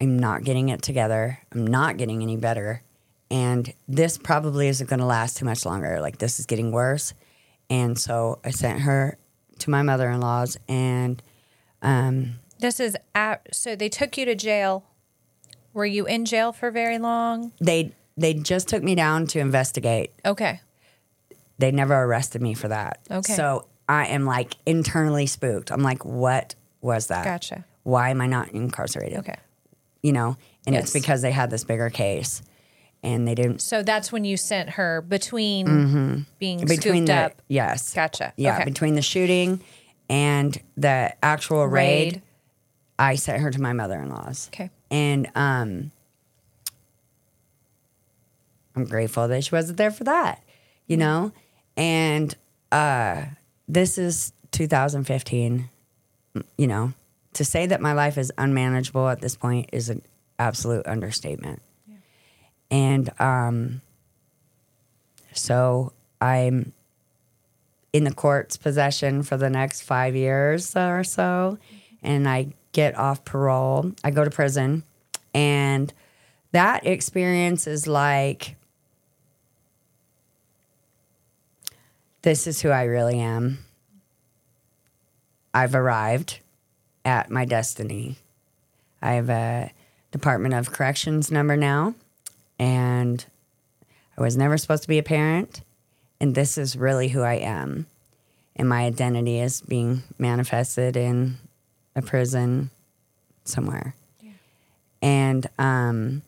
I'm not getting it together. I'm not getting any better. And this probably isn't going to last too much longer. Like, this is getting worse. And so I sent her to my mother in law's, and um, This is at, so they took you to jail. Were you in jail for very long? they they just took me down to investigate. Okay. They never arrested me for that. Okay. So I am like internally spooked. I'm like, what was that? Gotcha. Why am I not incarcerated? Okay. You know, and it's because they had this bigger case, and they didn't So that's when you sent her between being Mm-hmm. between scooped the up. yes, Gotcha. yeah, Okay. between the shooting and the actual raid, Raid. I sent her to my mother in law's. Okay. And um, I'm grateful that she wasn't there for that, you Mm-hmm. know? And uh, this is 2015, you know? To say that my life is unmanageable at this point is an absolute understatement. And um, so I'm in the court's possession for the next five years or so, and I get off parole. I go to prison, and that experience is like this is who I really am. I've arrived at my destiny. I have a Department of Corrections number now, and I was never supposed to be a parent, and this is really who I am. And my identity is being manifested in a prison somewhere. And um,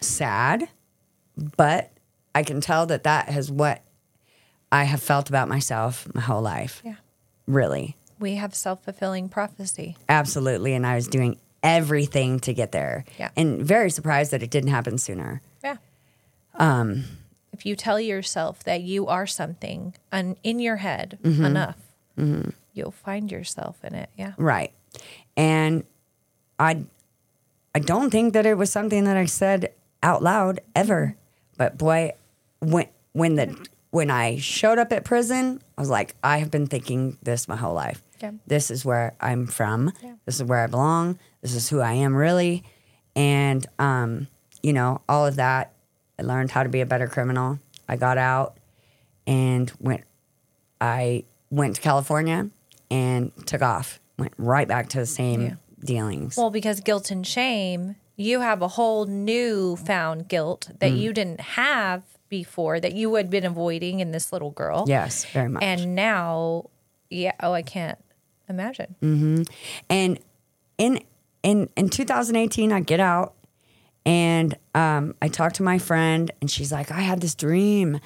sad, but I can tell that that has what I have felt about myself my whole life. Yeah. Really. We have self fulfilling prophecy. Absolutely. And I was doing everything to get there. Yeah. And very surprised that it didn't happen sooner. Yeah. Um, if you tell yourself that you are something and in your head Mm-hmm. enough, you'll find yourself in it. Yeah. Right. And I I don't think that it was something that I said out loud ever. But boy, when when the when I showed up at prison, I was like, I have been thinking this my whole life. Yeah. This is where I'm from. Yeah. This is where I belong. This is who I am really. And um, you know, all of that. I learned how to be a better criminal. I got out and went I went to California and took off. Went right back to the same Yeah. dealings. Well, because guilt and shame, you have a whole new found guilt that Mm. you didn't have before that you had been avoiding in this little girl. yes, very much. And now, yeah, oh, I can't imagine. Mm. And in in in 2018, I get out and um, I talked to my friend, and she's like, "I had this dream,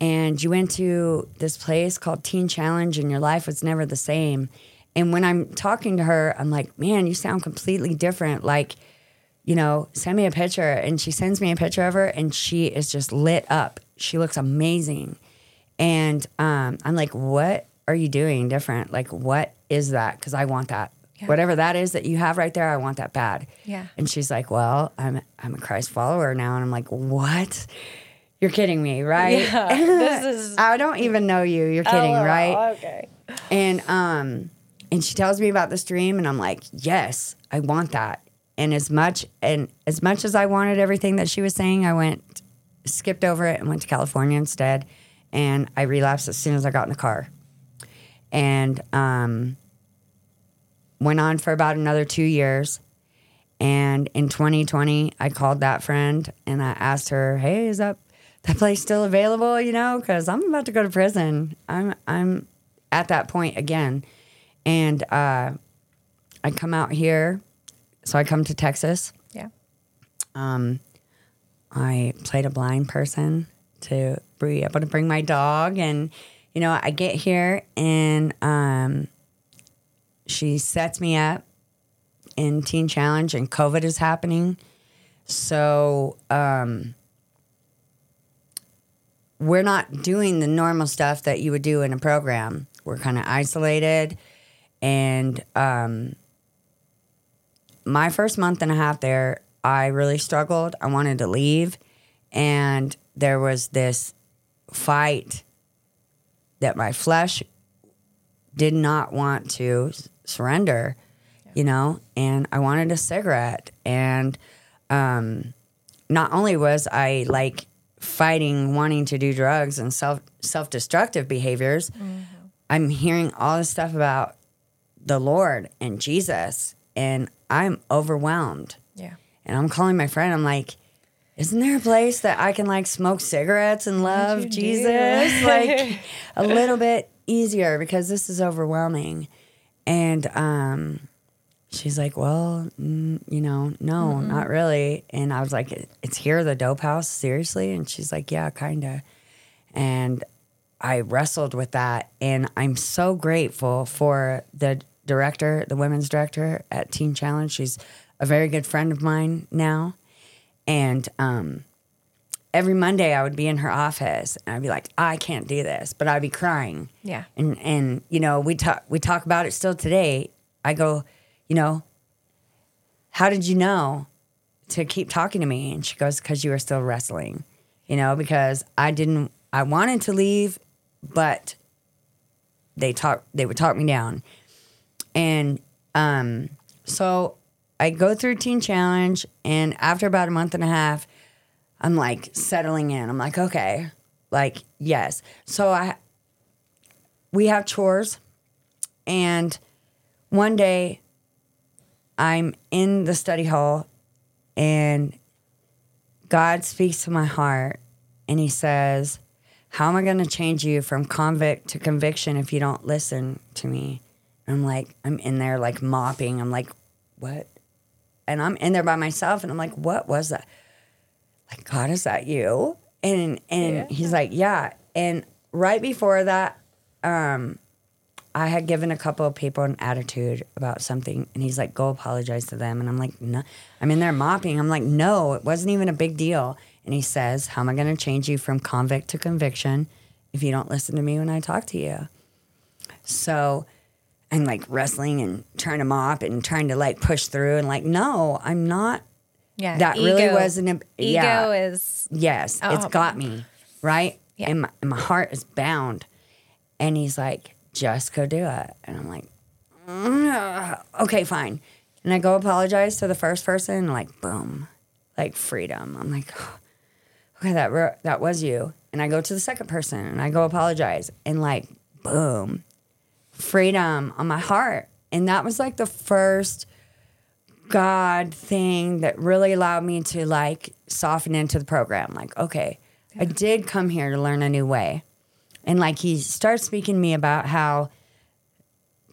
and you went to this place called Teen Challenge, and your life was never the same." And when I'm talking to her, I'm like, "Man, you sound completely different." Like, you know, send me a picture, and she sends me a picture of her, and she is just lit up. She looks amazing. And um, I'm like, what are you doing different? Like, what is that? Because I want that. Yeah. Whatever that is that you have right there, I want that bad. Yeah. And she's like, well, I'm I'm a Christ follower now, and I'm like, what? You're kidding me, right? Yeah, this is- I don't even know you. You're kidding, right? Okay. And um, and she tells me about this dream, and I'm like, yes, I want that. And as much and as much as I wanted everything that she was saying, I went skipped over it and went to California instead. And I relapsed as soon as I got in the car. And um, went on for about another two years. And in 2020, I called that friend and I asked her, "Hey, is that that place still available? You know, because I'm about to go to prison. I'm I'm at that point again." And uh, I come out here, so I come to Texas. Yeah. Um, I played a blind person to be able to bring my dog, and you know, I get here and um, she sets me up in Teen Challenge, and COVID is happening, so um, we're not doing the normal stuff that you would do in a program. We're kind of isolated, and um, my first month and a half there, I really struggled. I wanted to leave. And there was this fight that my flesh did not want to surrender, you know, and I wanted a cigarette. And um, not only was I like fighting, wanting to do drugs and self self destructive behaviors, I'm hearing all this stuff about the Lord and Jesus, and I'm overwhelmed. Yeah. And I'm calling my friend. I'm like, isn't there a place that I can like smoke cigarettes and love? Jesus? like a little bit easier because this is overwhelming. And um, she's like, well, mm, you know, no, not really. And I was like, it's here, the dope house, seriously? And she's like, yeah, kind of. And I wrestled with that. And I'm so grateful for the director, the women's director at Teen Challenge. She's a very good friend of mine now. And um, every Monday I would be in her office and I'd be like, I can't do this, but I'd be crying. Yeah. And and you know, we talk we talk about it still today. I go, you know, how did you know to keep talking to me? And she goes, because you were still wrestling, you know, because I didn't, I wanted to leave, but they talk, they would talk me down. And um, so I go through Teen Challenge, and after about a month and a half, I'm like settling in. I'm like, okay, like yes. So I, we have chores, and one day I'm in the study hall and God speaks to my heart and he says, How am I going to change you from convict to conviction if you don't listen to me? I'm like, I'm in there like mopping. I'm like, What? And I'm in there by myself and I'm like, What was that? Like, God, is that you? And and he's like, Yeah. And right before that, um, I had given a couple of people an attitude about something, and he's like, "Go apologize to them." And I'm like, "No." I'm in there mopping. I'm like, "No, it wasn't even a big deal." And he says, "How am I going to change you from convict to conviction if you don't listen to me when I talk to you?" So I'm like wrestling and trying to mop and trying to like push through, and like, no, I'm not. Yeah. That really wasn't a- Ego yeah. is Yes, it's Oh. got me right, Yeah. and, my, and my heart is bound. And he's like, "Just go do it," and I'm like, "Mm, "Okay, fine." And I go apologize to the first person, and like, boom, like freedom. I'm like, "Okay, that re- that was you." And I go to the second person, and I go apologize, and like, boom, freedom on my heart. And that was like the first God thing that really allowed me to like soften into the program. Like, okay, I did come here to learn a new way. And like he starts speaking to me about how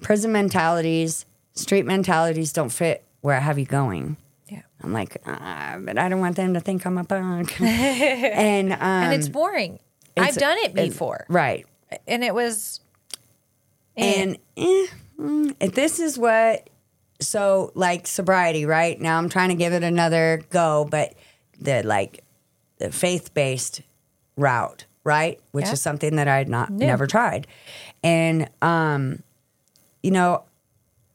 prison mentalities, street mentalities don't fit where I have you going. yeah. I'm like, ah, but I don't want them to think I'm a punk. and um, And it's boring. I've done it it- before. right. and it was And eh, mm, this is what, so like sobriety, right? Now I'm trying to give it another go, but the like the faith based route, right? Which Yeah. is something that I had not New. never tried. And um, you know,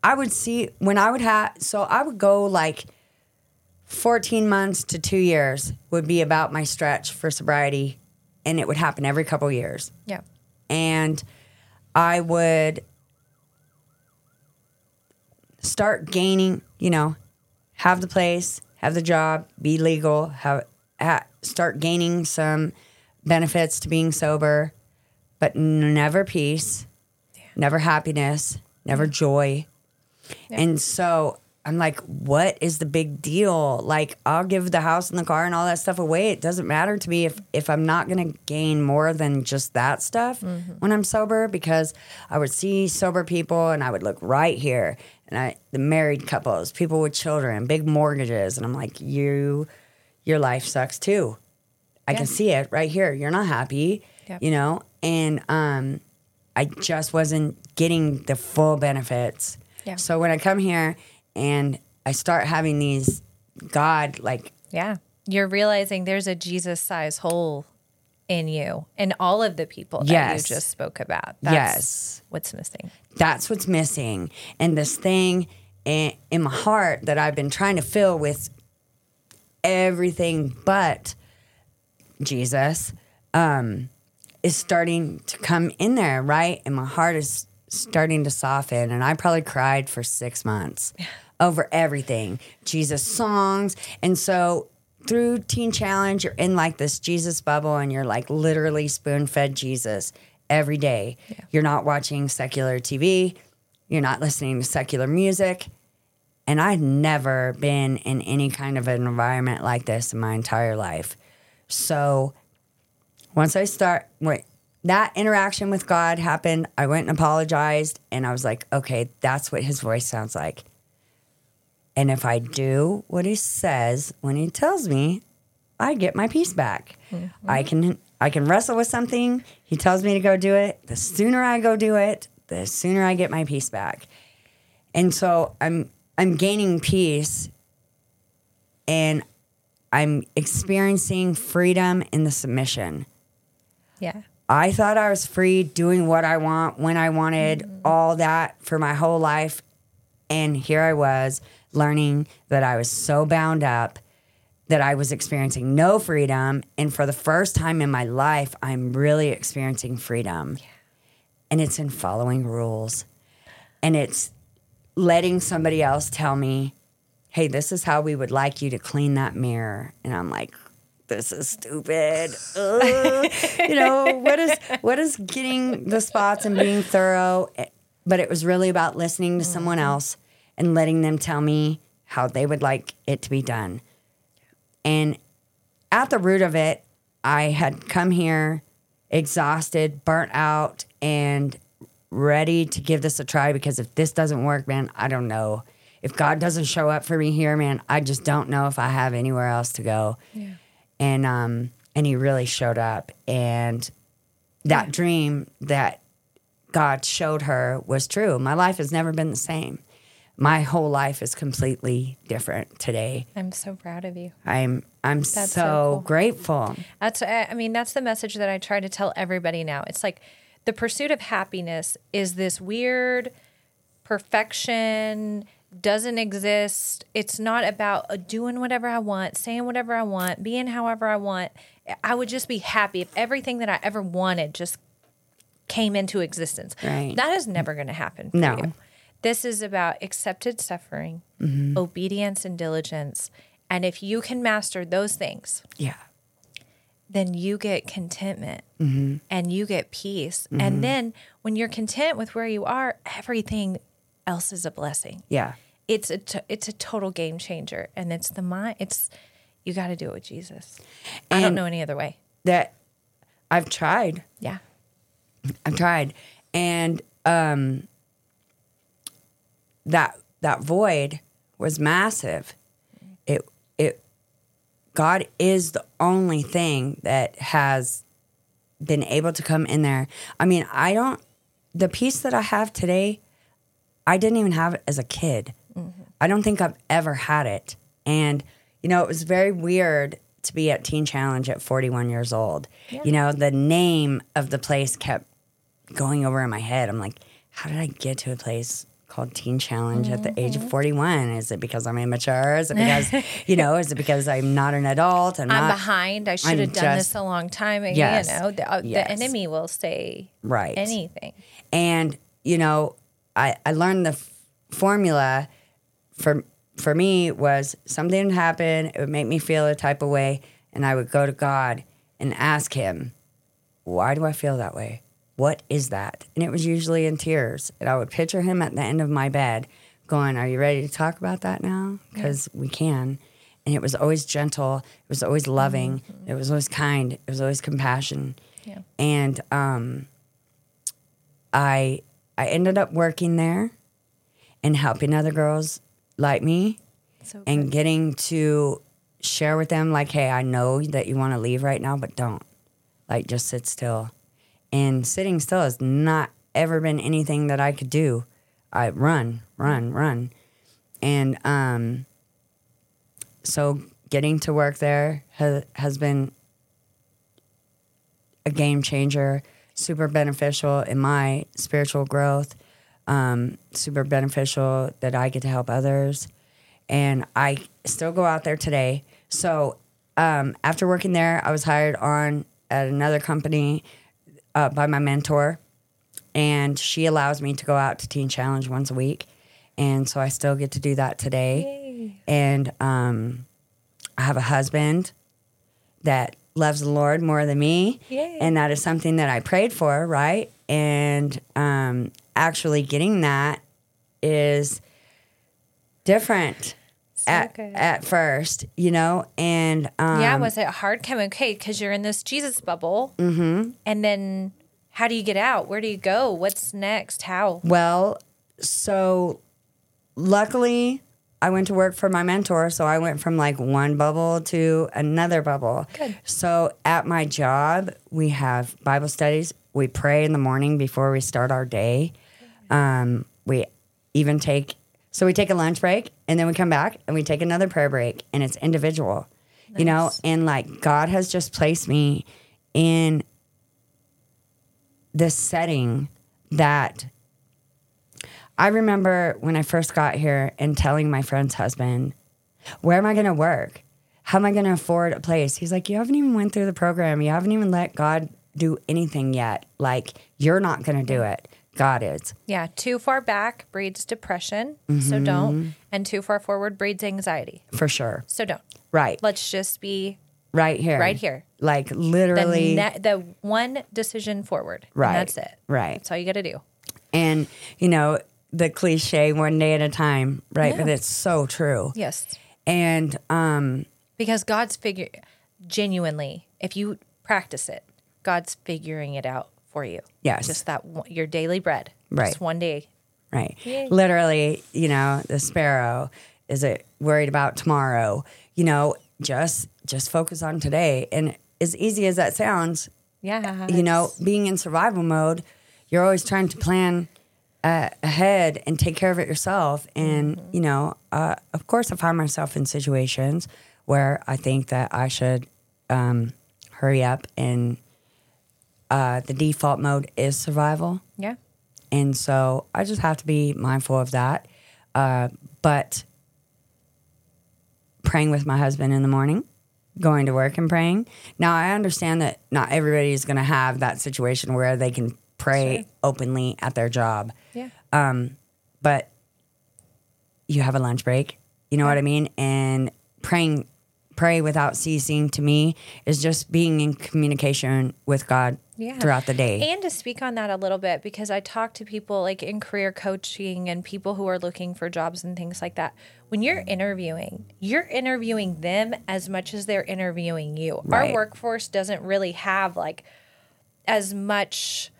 I would see when I would have so I would go like 14 months to two years would be about my stretch for sobriety, and it would happen every couple years yeah. and I would start gaining, you know, have the place, have the job, be legal, have ha, start gaining some benefits to being sober, but never peace, never happiness, never joy. And so I'm like, what is the big deal? Like, I'll give the house and the car and all that stuff away. It doesn't matter to me if if I'm not gonna gain more than just that stuff mm-hmm. when I'm sober, because I would see sober people and I would look right here and I the married couples, people with children, big mortgages, and I'm like, you, your life sucks too. I can see it right here. You're not happy, Yep. you know, and um, I just wasn't getting the full benefits. Yeah. So when I come here and I start having these God like Yeah. You're realizing there's a Jesus size hole in you and all of the people that Yes. you just spoke about. Yes. What's missing. that's what's missing, and this thing in, in my heart that I've been trying to fill with everything but Jesus um, is starting to come in there, right? And my heart is starting to soften. And I probably cried for six months over everything Jesus songs. And so through Teen Challenge, you're in like this Jesus bubble and you're like literally spoon fed Jesus every day. You're not watching secular TV, you're not listening to secular music. And I'd never been in any kind of an environment like this in my entire life. So once I start, wait, that interaction with God happened. I went and apologized, and I was like, okay, that's what his voice sounds like. And if I do what he says when he tells me, I get my peace back. Mm-hmm. I can I can wrestle with something. He tells me to go do it. The sooner I go do it, the sooner I get my peace back. And so I'm I'm gaining peace and I'm experiencing freedom in the submission. Yeah. I thought I was free doing what I want when I wanted, mm-hmm. all that for my whole life. And here I was learning that I was so bound up that I was experiencing no freedom. And for the first time in my life, I'm really experiencing freedom. And it's in following rules. And it's letting somebody else tell me, hey, this is how we would like you to clean that mirror. And I'm like, this is stupid. Ugh. you know, what is what is getting the spots and being thorough? But it was really about listening to someone mm-hmm. else and letting them tell me how they would like it to be done. And at the root of it, I had come here exhausted, burnt out, and ready to give this a try because if this doesn't work, man, I don't know. If God doesn't show up for me here, man, I just don't know if I have anywhere else to go. Yeah. And um and he really showed up and that dream that God showed her was true. My life has never been the same. My whole life is completely different today. I'm so proud of you. I'm I'm so, so cool. grateful. That's I mean that's the message that I try to tell everybody now. It's like the pursuit of happiness is this weird perfection doesn't exist. It's not about uh, doing whatever I want, saying whatever I want, being however I want. I would just be happy if everything that I ever wanted just came into existence. Right. That is never going to happen for No. you. This is about accepted suffering, Mm-hmm. obedience and diligence. And if you can master those things, Yeah. then you get contentment Mm-hmm. and you get peace. And then when you're content with where you are, everything else is a blessing. Yeah. It's a t- it's a total game changer, and it's the mind. It's you got to do it with Jesus. I don't know any other way. That I've tried. Yeah, I've tried. And um that that void was massive. It it God is the only thing that has been able to come in there. I mean, I don't the peace that I have today, I didn't even have it as a kid. Mm-hmm. I don't think I've ever had it. And you know, it was very weird to be at Teen Challenge at 41 years old. You know, the name of the place kept going over in my head. I'm like, how did I get to a place called Teen Challenge at the age Mm-hmm. of 41? Is it because I'm immature? Is it because, you know, is it because I'm not an adult? I'm, I'm not behind. I should I'm have done just- this a long time ago. Yes. You know, the, uh, Yes. the enemy will say right. anything. And, you know, I, I learned the f- formula for for me was something would happen, it would make me feel a type of way, and I would go to God and ask him, Why do I feel that way? What is that? And it was usually in tears. And I would picture him at the end of my bed going, Are you ready to talk about that now? Because we can. And it was always gentle, it was always loving, it was always kind, it was always compassion. Yeah. And um, I I ended up working there and helping other girls like me So and getting to share with them like hey i know that you want to leave right now but don't like just sit still and sitting still has not ever been anything that i could do i run run run and um so getting to work there has, has been a game changer super beneficial in my spiritual growth um, super beneficial that I get to help others. And I still go out there today. So um, after working there, I was hired on at another company uh, by my mentor. And she allows me to go out to Teen Challenge once a week. And so I still get to do that today. Yay. And um, I have a husband that loves the Lord more than me. Yay. And that is something that I prayed for, right? And um, actually getting that is different at, good. at first, you know? And um, yeah, was it hard coming? Okay, because you're in this Jesus bubble, mm-hmm. and then how do you get out? Where do you go? What's next? How? Well, so luckily I went to work for my mentor, so I went from like one bubble to another bubble. Good. So at my job, we have Bible studies. We pray in the morning before we start our day. Um, we even take so we take a lunch break and then we come back and we take another prayer break and it's individual. You know, and like God has just placed me in this setting that I remember when I first got here and telling my friend's husband, "Where am I going to work? How am I going to afford a place?" He's like, "You haven't even went through the program. You haven't even let God do anything yet. Like you're not going to do it. God is." Yeah, too far back breeds depression, Mm-hmm. so don't, and too far forward breeds anxiety, For sure. so don't. Right. Let's just be Right here. right here. Like the literally ne- the one decision forward. Right. that's it. Right. That's all you got to do. and you know, the cliche one day at a time, right? Yeah. But it's so true. Yes, And um because God's figure genuinely, if you practice it, God's figuring it out for you. Yes. just that your daily bread. Right. Just one day. Right. Yay. Literally, you know, the sparrow is it worried about tomorrow? You know, just just focus on today. And as easy as that sounds, Yeah. you know, being in survival mode, you're always trying to plan uh, ahead and take care of it yourself. And you know, uh, of course, I find myself in situations where I think that I should um, hurry up, and uh, the default mode is survival. Yeah. And so I just have to be mindful of that. Uh, but praying with my husband in the morning, going to work and praying. Now, I understand that not everybody is going to have that situation where they can pray Sure. openly at their job, Yeah. but you have a lunch break. You know what I mean? And praying, pray without ceasing to me is just being in communication with God Yeah. throughout the day. And to speak on that a little bit, because I talk to people like in career coaching and people who are looking for jobs and things like that. When you're interviewing, you're interviewing them as much as they're interviewing you. Right. Our workforce doesn't really have like as much,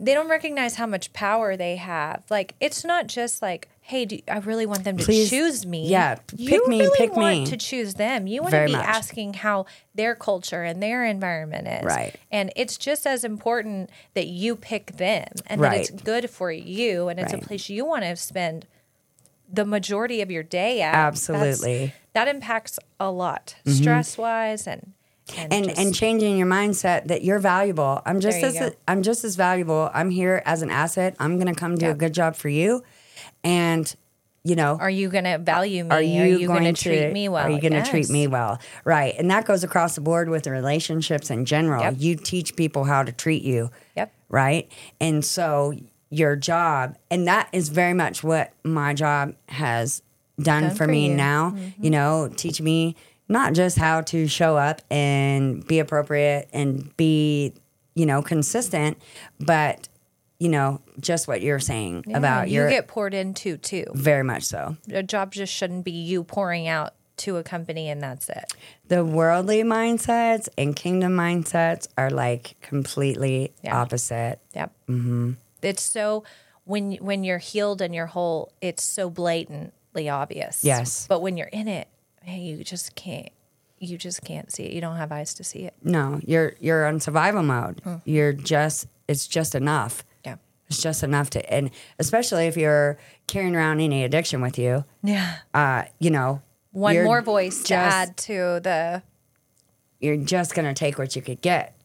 they don't recognize how much power they have. Like, it's not just like, hey, do, I really want them to Please- choose me. yeah, pick you pick me, really pick want me. to choose them. You want Very to be much. asking how their culture and their environment is. Right. And it's just as important that you pick them and that it's good for you and it's Right. a place you want to spend the majority of your day at. Absolutely. Mm-hmm. That's, that impacts a lot, stress wise and and and just- and changing your mindset that you're valuable. I'm just as go. I'm just as valuable. I'm here as an asset. I'm going to come do Yeah. a good job for you, and you know. are you going to value me? are you, going going to treat me well? Are you going to treat me well? Right, and that goes across the board with relationships in general. Yep. You teach people how to treat you. Yep. Right, and so your job, and that is very much what my job has done, Done for, for me you. Mm-hmm. now. You know, teach me not just how to show up and be appropriate and be, you know, consistent, but you know, just what you're saying about you your get poured into too. very much so. A job just shouldn't be you pouring out to a company and that's it. The worldly mindsets and kingdom mindsets are like completely Yeah. opposite. Yep. Mm-hmm. It's so when when you're healed and you're whole, it's so blatantly obvious. Yes. But when you're in it, man, you just can't. You just can't see it. You don't have eyes to see it. No, you're you're on survival mode. You're just it's just enough. It's just enough to and especially if you're carrying around any addiction with you, Yeah. uh, you know, One more voice to add to the. You're just gonna take what you could get.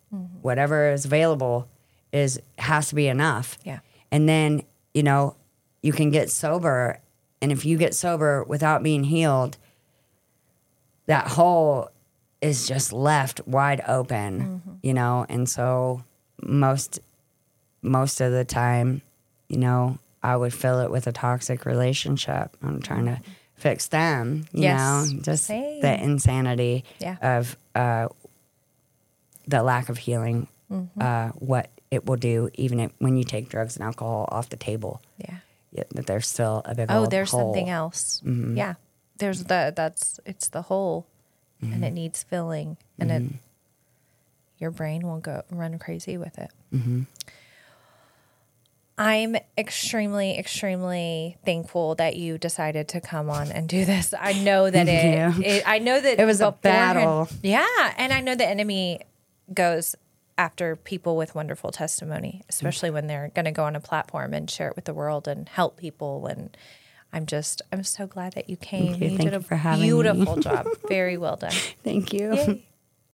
Whatever is available is has to be enough. Yeah. And then, you know, you can get sober and if you get sober without being healed, that hole is just left wide open, you know, and so most most of the time, you know, I would fill it with a toxic relationship. I'm trying to fix them, you Yes. know, just Same. the insanity Yeah. of uh, the lack of healing, Mm-hmm. uh, what it will do, even if, when you take drugs and alcohol off the table. Yeah. That there's still a big Oh, there's hole. something else. Yeah. There's the that's it's the hole, and it needs filling, and it your brain will go run crazy with it. I'm extremely, extremely thankful that you decided to come on and do this. I know that it, Thank you. it. I know that It was a battle. Yeah, and I know the enemy goes after people with wonderful testimony, especially when they're going to go on a platform and share it with the world and help people. And I'm just, I'm so glad that you came. you. Thank did you for having me. beautiful job. Very well done. Thank you. Yay.